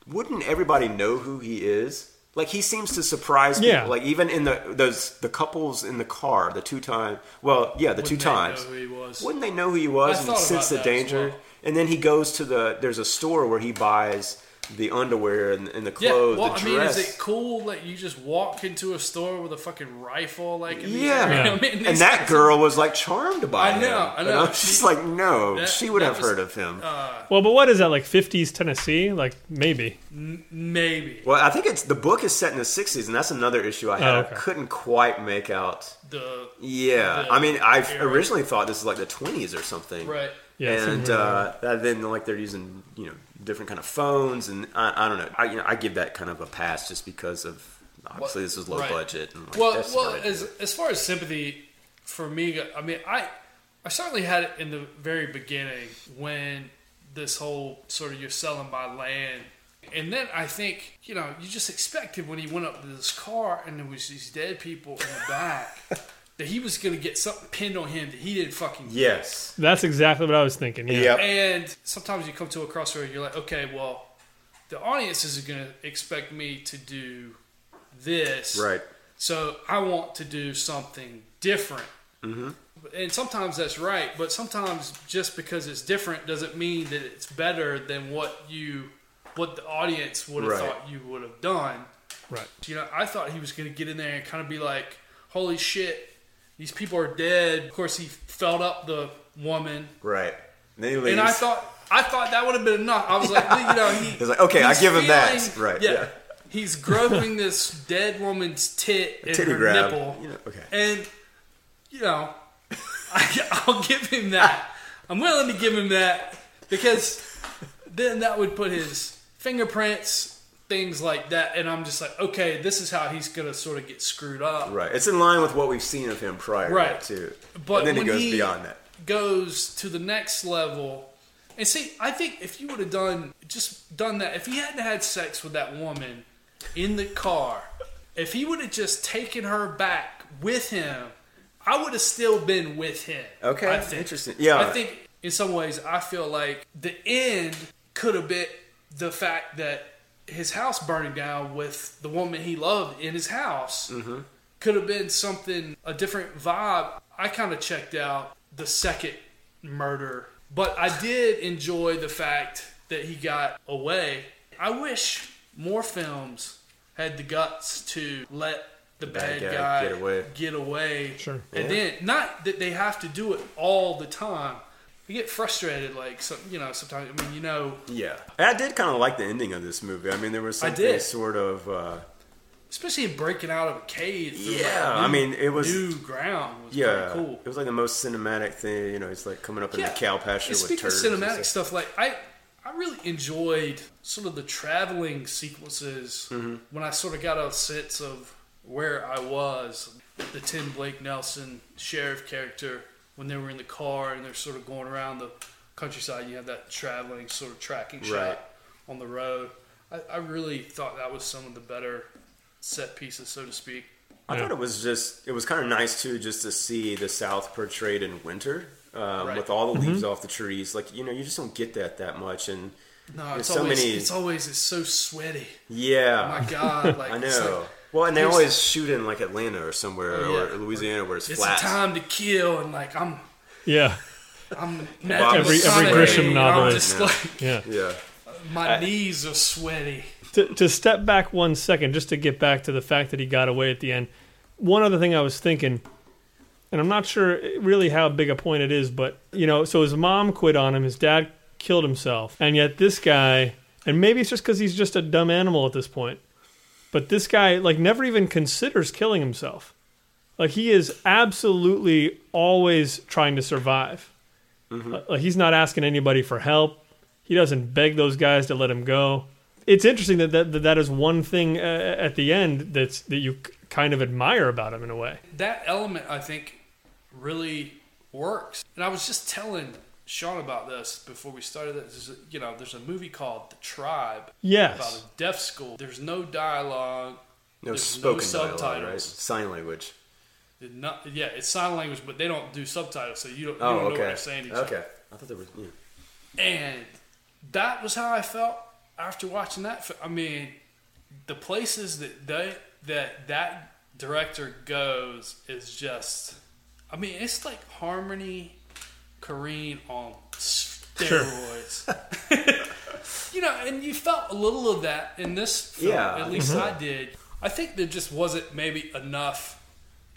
wouldn't everybody know who he is? Like he seems to surprise people. Yeah. Like even in the those the couples in the car, the two time. Well, yeah, the two Wouldn't they know times. who he was? Wouldn't they know who he was I and thought sense the about that as danger? well. And then he goes to the. There's a store where he buys the underwear and, and the Yeah, clothes, well, the I mean, is it cool that you just walk into a store with a fucking rifle, like in yeah, areas? Yeah. I mean, and that girl was like charmed by I him. know, I And know. I'm just She- like, no, that- she would have was- heard of him. Well, but what is that like 50s Tennessee? Like maybe. maybe well, I think it's the book is set in the '60s, and that's another issue I had. Oh, I couldn't quite make out. the Yeah, The I mean, I originally thought this was like the 20s or something. right. Yeah, and uh, then like they're using you know different kind of phones, and I, I don't know. I you know I give that kind of a pass just because of obviously this is low right. budget. And like, Well, well, as do as far as sympathy for me, I mean, I I certainly had it in the very beginning when this whole sort of you're selling by land. And then I think, you know, you just expected when he went up to this car and there was these dead people in the back that he was going to get something pinned on him that he didn't fucking get. yes, That's exactly what I was thinking. Yeah. Yep. And sometimes you come to a crossroad, you're like, okay, well, the audience is going to expect me to do this. right. So I want to do something different. Mm-hmm. And sometimes that's right, but sometimes just because it's different doesn't mean that it's better than what you, what the audience would have Right. thought you would have done. Right. You know, I thought he was going to get in there and kind of be like, "Holy shit, these people are dead." Of course, he felt up the woman, Right. And then he leaves. and I thought, I thought that would have been enough. I was like, you know, he, He's like, okay, I give him that. Right, Yeah. yeah. He's groping this dead woman's tit and her grab. nipple. You know, okay. And, you know, I, I'll give him that. I'm willing to give him that because then that would put his fingerprints, things like that. And I'm just like, okay, this is how he's to sort of get screwed up. Right. It's in line with what we've seen of him prior Right. to. But and then he goes he- beyond that. goes to the next level. And see, I think if you would have done just done that, if he hadn't had sex with that woman in the car, if he would have just taken her back with him, I would have still been with him. Okay, I think. interesting. Yeah. I think in some ways, I feel like the end could have been the fact that his house burning down with the woman he loved in his house Mm-hmm. could have been something a different vibe. I kind of checked out the second murder, but I did enjoy the fact that he got away. I wish more films had the guts to let the Bad bad, guy guy, get away. get away. Sure. And Yeah. then not that they have to do it all the time. You get frustrated, like some, you know. Sometimes, I mean, you know, Yeah. I did kind of like the ending of this movie. I mean, there was something sort of. Uh, especially breaking out of a cave. through, like, Yeah, new- I mean, it was- new ground. Was Yeah, cool. it was like the most cinematic thing. You know, it's like coming up in Yeah. the cow pasture And with speaking turds. cinematic stuff, like I, I really enjoyed sort of the traveling sequences Mm-hmm. when I sort of got a sense of where I was. The Tim Blake Nelson sheriff character when they were in the car and they're sort of going around the countryside. You have that traveling sort of tracking Right. shot on the road. I, I really thought that was some of the better set pieces, so to speak. I Yeah. thought it was just it was kind of nice too, just to see the South portrayed in winter um, Right. with all the leaves off the trees. Like you know, you just don't get that that much, and No, it's so always many- it's always it's so sweaty. yeah, Oh my God, like I it's know. Like, well, and they always shoot in like Atlanta or somewhere Oh, yeah. or Louisiana where it's, it's flat. a time to kill, and like I'm Yeah, I'm Every- every McConaughey, Grisham novel just is- like yeah. Yeah, my knees are sweaty. to, to step back one second, just to get back to the fact that he got away at the end. One other thing I was thinking, and I'm not sure really how big a point it is, but you know, so his mom quit on him, his dad killed himself, and yet this guy, and maybe it's just because he's just a dumb animal at this point, but this guy like never even considers killing himself. Like he is absolutely always trying to survive. Like he's not asking anybody for help. He doesn't beg those guys to let him go. It's interesting that that, that, that is one thing uh, at the end that's that you kind of admire about him in a way. That element, I think, really works. And I was just telling Sean about this before we started this. There's You know, there's a movie called The Tribe Yes. about a deaf school. There's no dialogue. no There's spoken no dialogue, right? Sign language. Not, yeah, it's sign language, but they don't do subtitles, so you don't, you Oh, don't know okay. what they're saying. to each other. Okay, I thought there was. Yeah. And that was how I felt after watching that. I mean, the places that they that that director goes is just. I mean, it's like Harmony Korine on steroids. you know, and you felt a little of that in this film. Yeah. At least mm-hmm. I did. I think there just wasn't maybe enough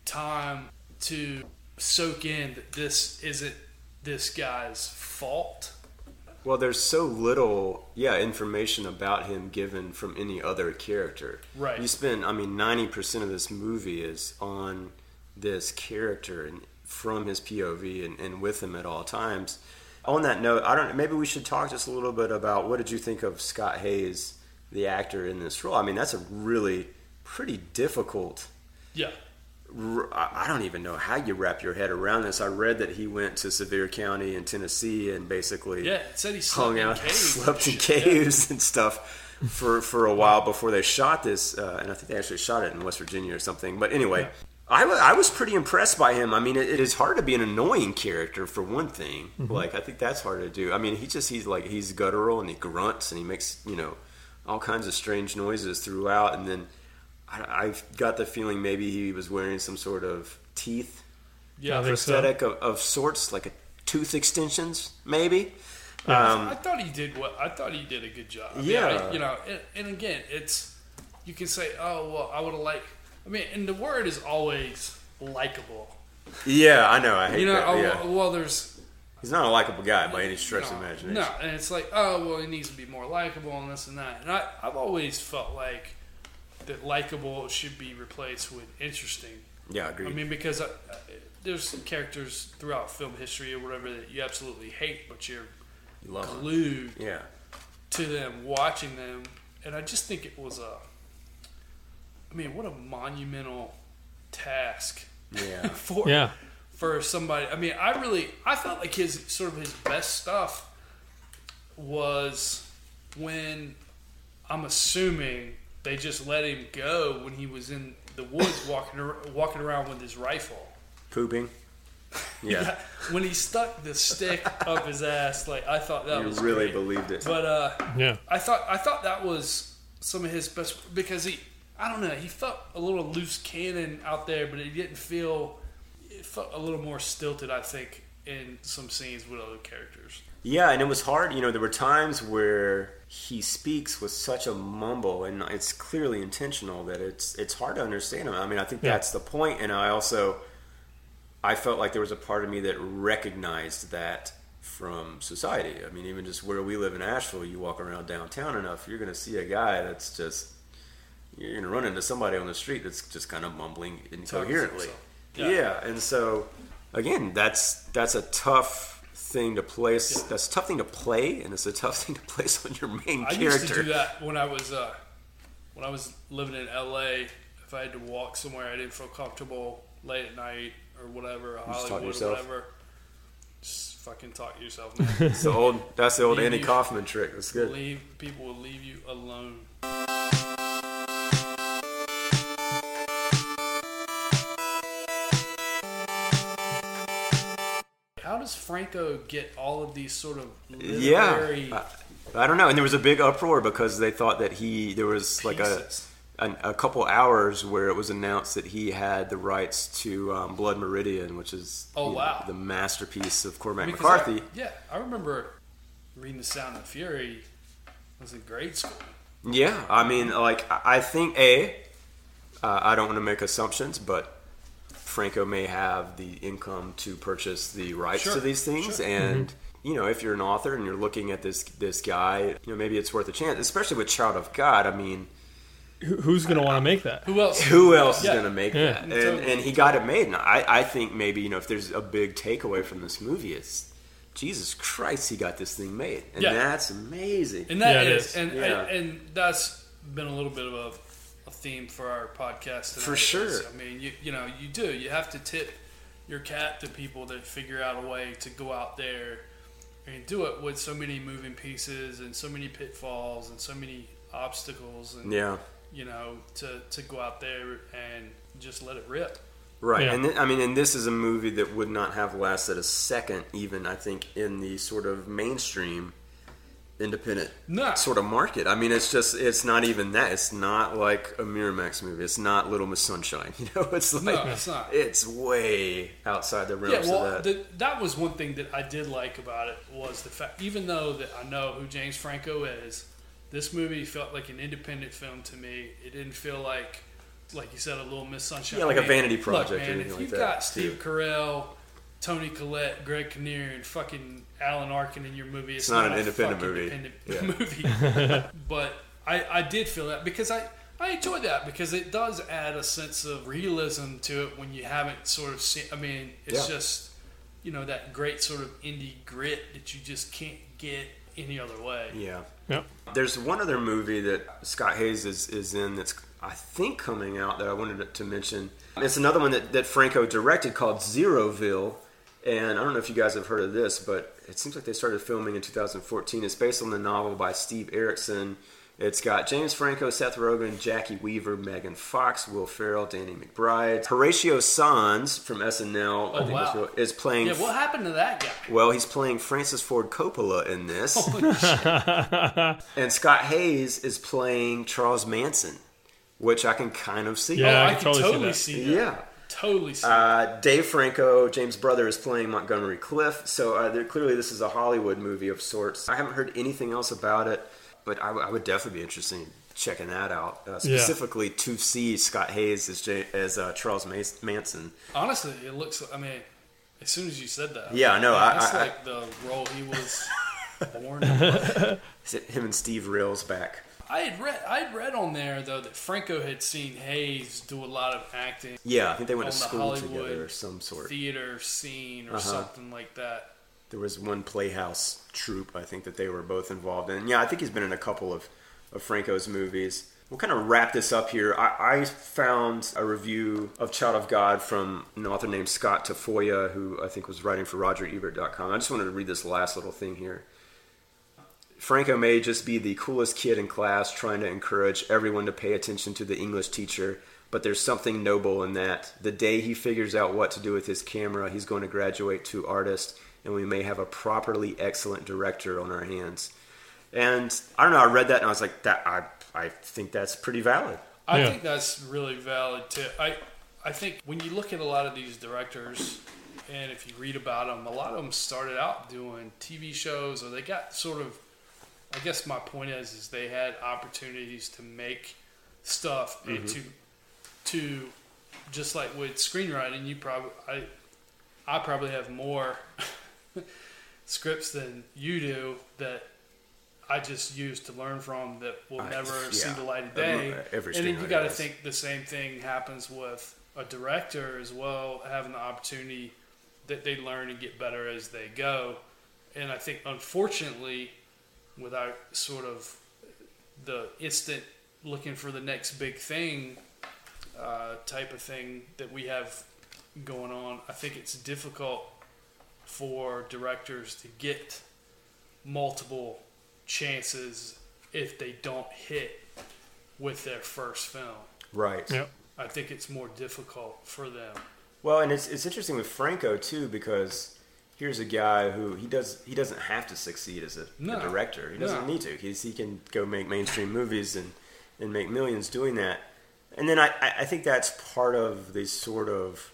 time to soak in that this isn't this guy's fault. Well, there's so little, yeah, information about him given from any other character. Right. You spend, I mean, ninety percent of this movie is on this character and from his POV and, and with him at all times. On that note, I don't. Maybe we should talk just a little bit about what did you think of Scott Haze, the actor in this role? I mean, that's a really pretty difficult Yeah. I don't even know how you wrap your head around this. I read that he went to Sevier County in Tennessee and basically Yeah, said he hung out, caves slept in shit, yeah. caves and stuff for for a while before they shot this. Uh, and I think they actually shot it in West Virginia or something. But anyway, I I was pretty impressed by him. I mean, it, it is hard to be an annoying character for one thing. Mm-hmm. Like I think that's hard to do. I mean, he just he's like he's guttural and he grunts and he makes you know all kinds of strange noises throughout, and then. I, I've got the feeling maybe he was wearing some sort of teeth Yeah, I think so. prosthetic of, of sorts, like a tooth extensions, maybe. I thought he did what I thought he did a good job. I mean, Yeah. I- you know, and, and again, it's you can say, oh well, I would have liked. I mean, and the word is always likable. Yeah, I know. I hate You know, that. oh, yeah. well, there's He's not a likable guy by any stretch no, of imagination. No, and it's like, oh well, he needs to be more likable and this and that. And I, I've always felt like that likable should be replaced with interesting. Yeah, I agree. I mean, because I, I- there's characters throughout film history or whatever that you absolutely hate, but you're you glued Yeah. to them, watching them, and I just think it was a. I mean, what a monumental task Yeah. for Yeah. for somebody. I mean, I really I felt like his sort of his best stuff was when I'm assuming they just let him go when he was in the woods walking ar- walking around with his rifle. Pooping. Yeah. when he stuck the stick up his ass, like I thought that you was really great. believed it. But uh, Yeah. I thought I thought that was some of his best because he I don't know he felt a little loose cannon out there, but he didn't feel it felt a little more stilted. I think in some scenes with other characters. Yeah, and it was hard. You know, there were times where he speaks with such a mumble, and it's clearly intentional that it's it's hard to understand him. I mean, I think Yeah. that's the point, and I also I felt like there was a part of me that recognized that from society. I mean, even just where we live in Asheville, you walk around downtown enough, you're going to see a guy that's just you're going to run into somebody on the street that's just kind of mumbling incoherently. Yeah. Yeah. and so again, that's that's a tough thing to place. Yeah. That's a tough thing to play, and it's a tough thing to place on your main I character. used to do that when I was uh, when I was living in LA. If I had to walk somewhere I didn't feel comfortable late at night or whatever, just talk to Hollywood or whatever, just fucking talk to yourself. Man. It's the old. That's the old Leave Andy you- Kaufman trick. That's good. leave people will leave you alone. Does Franco get all of these sort of Yeah, literary? I, I don't know. And there was a big uproar because they thought that he there was like a, Pieces. a a couple hours where it was announced that he had the rights to um, Blood Meridian, which is Oh, you know, wow. the masterpiece of Cormac Because McCarthy. I- yeah, I remember reading The Sound of Fury. I was in grade school. Yeah, I mean, like I I think a. Uh, I don't want to make assumptions, but Franco may have the income to purchase the rights Sure, to these things, sure. and mm-hmm. you know, if you're an author and you're looking at this this guy, you know, maybe it's worth a chance, especially with Child of God. I mean, Who's going to want to make that? Who else? who else Yeah. is going to make Yeah. that? And, Totally. and he got it made. And I, I think maybe you know if there's a big takeaway from this movie, it's Jesus Christ, he got this thing made, and Yeah. that's amazing. And that Yeah, it is, is. and, Yeah. and and that's been a little bit of a, a theme for our podcast. Tonight For sure. I mean, you you know, you do. You have to tip your cap to people that figure out a way to go out there and do it with so many moving pieces and so many pitfalls and so many obstacles and yeah. you know to to go out there and just let it rip. Right, Yeah. and th- I mean, and this is a movie that would not have lasted a second, even I think, in the sort of mainstream independent No. sort of market. I mean, it's just it's not even that. It's not like a Miramax movie. It's not Little Miss Sunshine. You know, it's like No, it's not. it's way outside the Yeah, well, of that. the, that was one thing that I did like about it was the fact, even though that I know who James Franco is, this movie felt like an independent film to me. It didn't feel like, like you said, a Little Miss Sunshine. Yeah, like a I mean, vanity look, project or man, anything if like you've got Steve Carell, Toni Collette, Greg Kinnear, and fucking Alan Arkin in your movie, it's, not an a independent movie. independent movie. but I, I did feel that because I, I enjoy that because it does add a sense of realism to it when you haven't sort of seen. I mean, it's Yeah. just you know that great sort of indie grit that you just can't get any other way. yeah. Yep. There's one other movie that Scott Haze is, is in that's I think coming out that I wanted to mention. It's another one that, that Franco directed called Zeroville. And I don't know if you guys have heard of this, but it seems like they started filming in 2014. It's based on the novel by Steve Erickson. It's got James Franco, Seth Rogen, Jacki Weaver, Megan Fox, Will Ferrell, Danny McBride. Horatio Sanz from SNL I Oh, think wow. real- is playing. Yeah, what happened to that guy? well, he's playing Francis Ford Coppola in this. Oh, Holy shit. And Scott Haze is playing Charles Manson, which I can kind of see. Oh, yeah, oh, I I can can totally totally see see that. that. Yeah. Totally. Uh, Dave Franco, James' brother, is playing Montgomery Clift. So uh, clearly, this is a Hollywood movie of sorts. I haven't heard anything else about it, but I, w- I would definitely be interested in checking that out. Uh, specifically to see Scott Haze as, J- as uh, Charles Mas- Manson. Honestly, it looks. I mean, as soon as you said that, Yeah, I know, man, I- that's I- like the role he was born. to play. Is it him and Steve Railsback? I had read. I had read on there though that Franco had seen Haze do a lot of acting, Yeah, I think they went to school Hollywood together or some sort. theater scene, or Uh-huh. something like that. There was one Playhouse troupe, I think, that they were both involved in. Yeah, I think he's been in a couple of, of Franco's movies. We'll kind of wrap this up here. I, I found a review of Child of God from an author named Scout Tafoya, who I think was writing for RogerEbert.com. I just wanted to read this last little thing here. Franco may just be the coolest kid in class trying to encourage everyone to pay attention to the English teacher, but there's something noble in that. The day he figures out what to do with his camera, he's going to graduate to artist, and we may have a properly excellent director on our hands. And I don't know, I read that and I was like, that I, I think that's pretty valid. I Yeah. think that's really valid too. I I think when you look at a lot of these directors, and if you read about them, a lot of them started out doing TV shows, or they got sort of. I guess my point is, is they had opportunities to make stuff and mm-hmm. to to just like with screenwriting, you probably I I probably have more scripts than you do that I just used to learn from that will I- never yeah. see the light of day. every and then you got to think the same thing happens with a director as well, having the opportunity that they learn and get better as they go. And I think, unfortunately, without sort of the instant looking for the next big thing uh, type of thing that we have going on, I think it's difficult for directors to get multiple chances if they don't hit with their first film. Right. Yep. I think it's more difficult for them. Well, and it's it's interesting with Franco too because here's a guy who he does he doesn't have to succeed as a, a director. He doesn't No. need to. He's, he can go make mainstream movies and and make millions doing that. And then I I think that's part of the sort of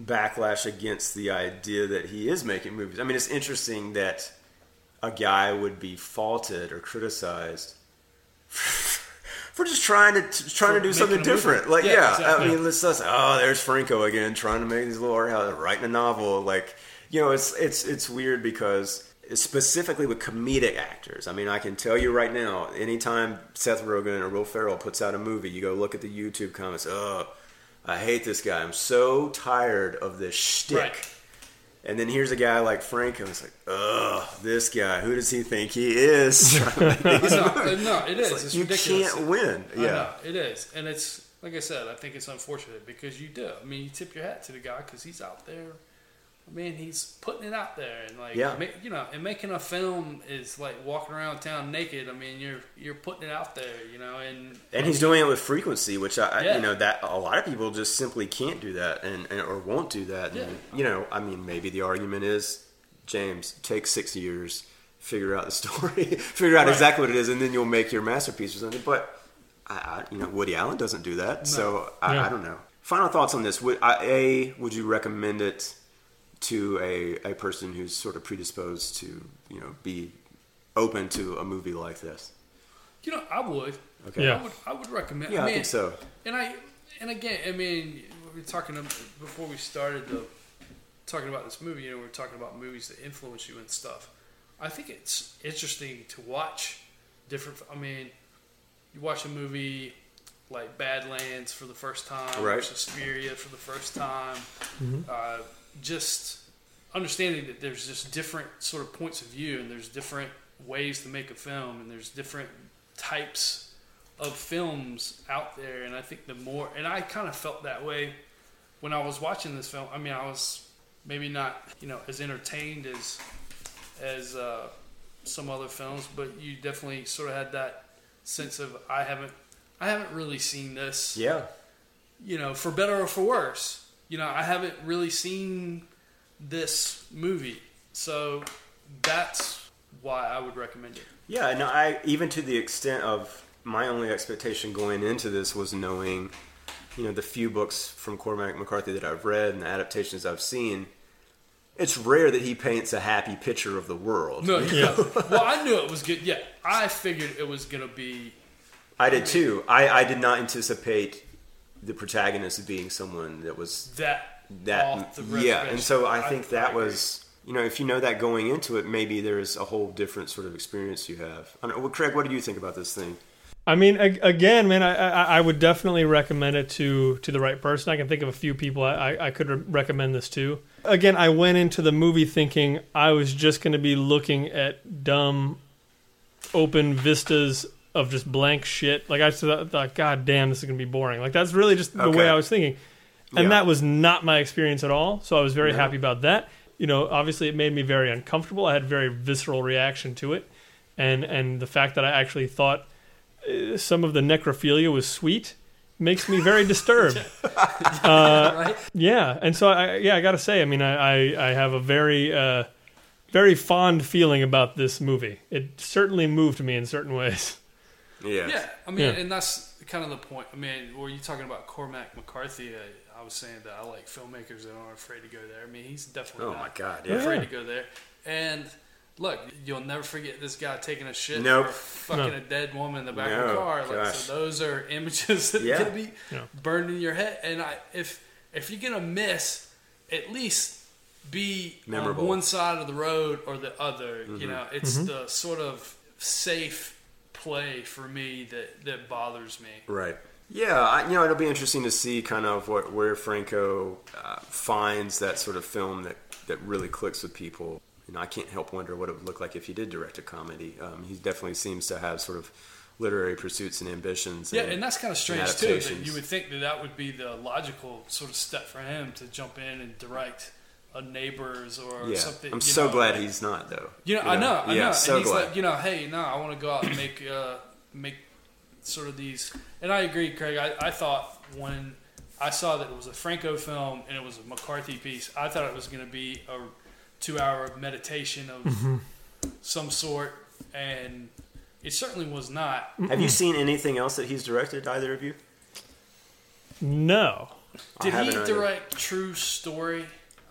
backlash against the idea that he is making movies. I mean, it's interesting that a guy would be faulted or criticized for just trying to trying For to do something different. Like, Yeah, yeah, exactly. I mean, let's just oh, there's Franco again trying to make these little art house, writing a novel. Like, you know, it's it's it's weird because specifically with comedic actors. I mean, I can tell you right now, anytime Seth Rogen or Will Ferrell puts out a movie, you go look at the YouTube comments. Oh, I hate this guy. I'm so tired of this shtick. Right. And then here's a guy like Franco. It's like, ugh, this guy. Who does he think he is? Trying to make these no, no, it is. It's like, It's you ridiculous. can't win. I Yeah. know, it is, and it's like I said. I think it's unfortunate because you do. I mean, you tip your hat to the guy because he's out there. I mean, he's putting it out there, and like, Yeah. ma- you know, and making a film is like walking around town naked. I mean, you're you're putting it out there, you know, and And he's doing it with frequency, which I, I Yeah. you know, that a lot of people just simply can't do that, and, and or won't do that. And, Yeah. You know, I mean, maybe the argument is, James, take six years, figure out the story, figure out Right. exactly what it is, and then you'll make your masterpiece or something. But I, I you know, Woody Allen doesn't do that, so I, Yeah. I don't know. Final thoughts on this? Would I, a would you recommend it to a a person who's sort of predisposed to you know be open to a movie like this? you know, I would. Okay. Yeah. I would. I would recommend. Yeah, I mean, think so. And I, and again, I mean, we were talking ab- before we started the talking about this movie. You know, we are talking about movies that influence you and stuff. I think it's interesting to watch different. I mean, you watch a movie like Badlands for the first time, Right. or Suspiria for the first time. Uh, just understanding that there's just different sort of points of view, and there's different ways to make a film, and there's different types of films out there. And I think the more, and I kind of felt that way when I was watching this film. I mean, I was maybe not, you know, as entertained as as uh, some other films, but you definitely sort of had that sense of I haven't, I haven't really seen this Yeah. you know, for better or for worse. You know, I haven't really seen this movie, so that's why I would recommend it. Yeah, no, I even to the extent of my only expectation going into this was knowing, you know, the few books from Cormac McCarthy that I've read and the adaptations I've seen. It's rare that he paints a happy picture of the world. No, yeah. well, I knew it was good. Yeah, I figured it was gonna be. I did too. I, I did not anticipate the protagonist being someone that was That that off the yeah, and so I think that agree. was you know if you know that going into it, maybe there's a whole different sort of experience you have. I don't know, well, Craig, what do you think about this thing? I mean, again, man, I, I, I would definitely recommend it to to the right person. I can think of a few people I, I, I could re- recommend this to. Again, I went into the movie thinking I was just going to be looking at dumb, open vistas of just blank shit. Like I thought, thought God damn, this is going to be boring. Like that's really just the Okay. way I was thinking, and Yeah. that was not my experience at all. So I was very No. happy about that. You know, obviously, it made me very uncomfortable. I had a very visceral reaction to it, and and the fact that I actually thought uh, some of the necrophilia was sweet makes me very disturbed. Uh, right. yeah, and so I yeah I got to say, I mean, I I, I have a very uh, very fond feeling about this movie. It certainly moved me in certain ways. Yeah. Yeah, I mean, Yeah. and that's kind of the point. I mean, were you talking about Cormac McCarthy? I, I was saying that I like filmmakers that aren't afraid to go there. I mean, he's definitely Oh not my God, afraid yeah. Yeah. to go there. And look, you'll never forget this guy taking a shit Nope. or fucking No. a dead woman in the back of No, the car. Like, gosh. so those are images that Yeah. are gonna be Yeah. burned in your head. And I, if if you're gonna miss, at least be Memorable. on one side of the road or the other. Mm-hmm. You know, it's the sort of safe play for me that that bothers me. Right. Yeah, I, you know, it'll be interesting to see kind of what where Franco uh, finds that sort of film that that really clicks with people. You know, I can't help wonder what it would look like if he did direct a comedy. Um, he definitely seems to have sort of literary pursuits and ambitions. Yeah, and that's kind of strange too. That you would think that that would be the logical sort of step for him to jump in and direct a neighbors or yeah, something. I'm you so know, glad like- he's not though. You know, I know, I yeah, know. so and he's glad. like, you know, hey, no, I want to go out and make uh, make sort of these. And I agree, Craig. I, I thought when I saw that it was a Franco film and it was a McCarthy piece, I thought it was going to be a two-hour meditation of Mm-hmm. some sort, and it certainly was not. Have you seen anything else that he's directed? Either of you? No, Did he haven't either. direct True Story?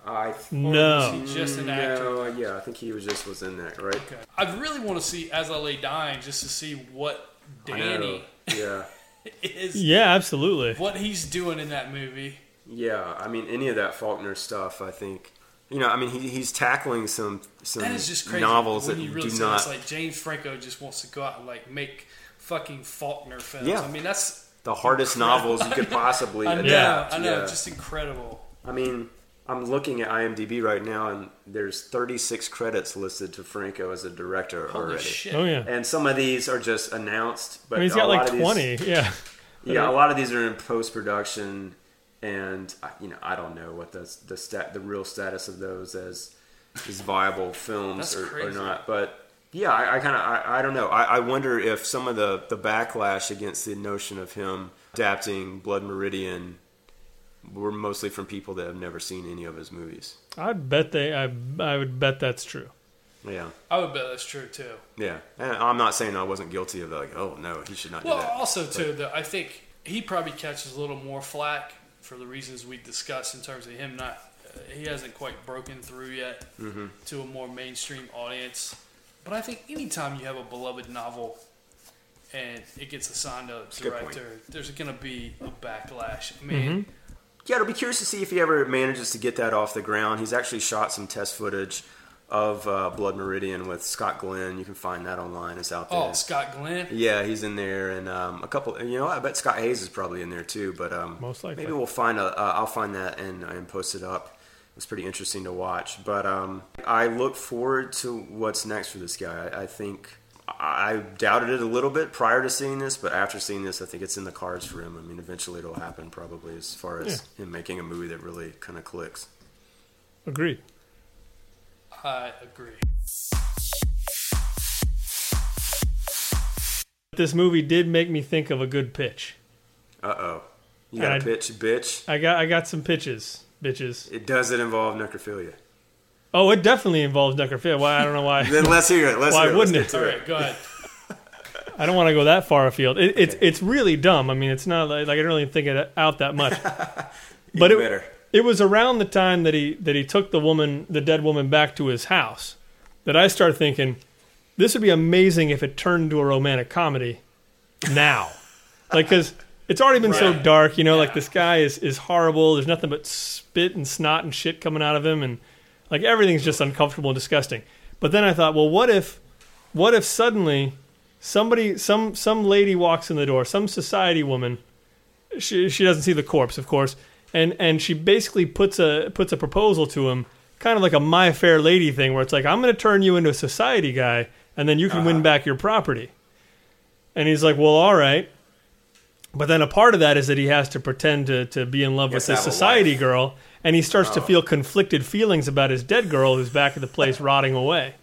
I Or no. was he just an actor? no, yeah, I think he was just was in that, right? Okay. I really want to see As I Lay Dying just to see what Danny Yeah. is. Yeah, absolutely. what he's doing in that movie. Yeah, I mean, any of that Faulkner stuff, I think. You know, I mean, he, he's tackling some some That is just crazy. novels when that you really do see not It's like James Franco just wants to go out and like make fucking Faulkner films. Yeah. I mean that's the hardest novels you could possibly I know, adapt. I know, yeah. just incredible. I mean, I'm looking at IMDb right now, and there's 36 credits listed to Franco as a director Holy already. shit! Oh yeah. And some of these are just announced, but I mean, he's a got lot like of these- twenty. Yeah. Yeah, a lot of these are in post production, and uh, you know, I don't know what the the stat the real status of those as as viable films or, or not. But yeah, I, I kind of I, I don't know. I, I wonder if some of the the backlash against the notion of him adapting Blood Meridian were mostly from people that have never seen any of his movies. I'd bet they. I I would bet that's true. Yeah, I would bet that's true too. yeah. And I'm not saying I wasn't guilty of like, oh no, he should not Well, do that. also too, that I think he probably catches a little more flack for the reasons we discussed in terms of him not. Uh, he hasn't quite broken through yet Mm-hmm. to a more mainstream audience. But I think anytime you have a beloved novel and it gets assigned a a good point. director, there's going to be a backlash. I mean, Mm-hmm. Yeah, it'll be curious to see if he ever manages to get that off the ground. He's actually shot some test footage of uh, Blood Meridian with Scott Glenn. You can find that online. It's out there. oh, Scott Glenn. yeah, he's in there, and um, a couple. You know, I bet Scott Haze is probably in there too. But um, Most likely. maybe we'll find a. Uh, I'll find that and and post it up. It was pretty interesting to watch. But um, I look forward to what's next for this guy. I, I think. I doubted it a little bit prior to seeing this, but after seeing this, I think it's in the cards for him. I mean, eventually it'll happen, probably, as far as him making a movie that really kind of clicks. Agree. I agree. This movie did make me think of a good pitch. Uh oh. You got And a I- pitch, bitch. I got I got some pitches, bitches. It does it involve necrophilia? Oh, it definitely involves necrophilia. Why I don't know why. Then let's hear it. Let's Why hear it. Let's wouldn't get it? All right, go ahead. I don't want to go that far afield. It, it's it's really dumb. I mean, it's not like, like I didn't really think it out that much. but it, better. it was around the time that he that he took the woman, the dead woman, back to his house, that I started thinking, this would be amazing if it turned into a romantic comedy. Now, like because it's already been so dark, you know. Like this guy is is horrible. There's nothing but spit and snot and shit coming out of him, and like everything's just uncomfortable and disgusting. But then I thought, well, what if, what if suddenly somebody, some some lady walks in the door, some society woman, she she doesn't see the corpse, of course, and and she basically puts a puts a proposal to him, kind of like a My Fair Lady thing, where it's like, I'm going to turn you into a society guy, and then you can win uh-huh. back your property. And he's like, well, all right. But then a part of that is that he has to pretend to, to be in love with this to have a society girl, and he starts to feel conflicted feelings about his dead girl who's back at the place rotting away.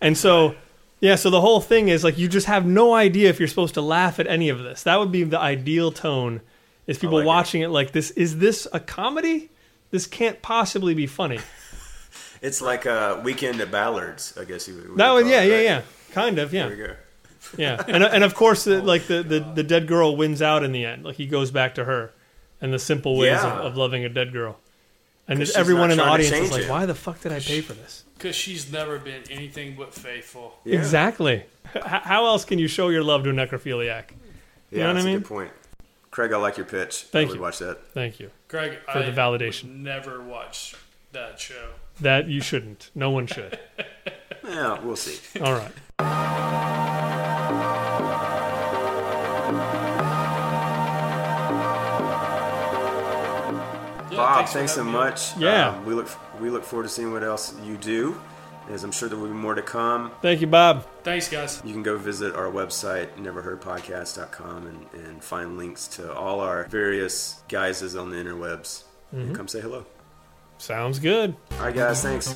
And so, yeah, so the whole thing is like you just have no idea if you're supposed to laugh at any of this. That would be the ideal tone. Is people like watching it. like this? Is this a comedy? This can't possibly be funny. It's like a weekend at Ballards, I guess you would. That call was it, yeah, yeah, right? yeah, kind of yeah. There we go. Yeah, and uh, and of course, the, like the, the the dead girl wins out in the end. Like he goes back to her, and the simple ways Yeah. of, of loving a dead girl. And 'Cause just everyone in the audience is like, it. "Why the fuck did I pay for this?" Because she's never been anything but faithful. Yeah. Exactly. H- how else can you show your love to a necrophiliac? Yeah, know what that's I a mean? good point. Craig, I like your pitch. Thank I would you. watch that. Thank you. Greg, For I the validation. would never watch that show. That you shouldn't. No one should. Yeah, we'll see. All right. Bob, Thanks thanks, so having me much. Yeah. Um, we look we look forward to seeing what else you do, as I'm sure there will be more to come. Thank you, Bob. Thanks, guys. You can go visit our website, neverheardpodcast.com, and, and find links to all our various guises on the interwebs. And come say hello. Sounds good. All right, guys, thanks.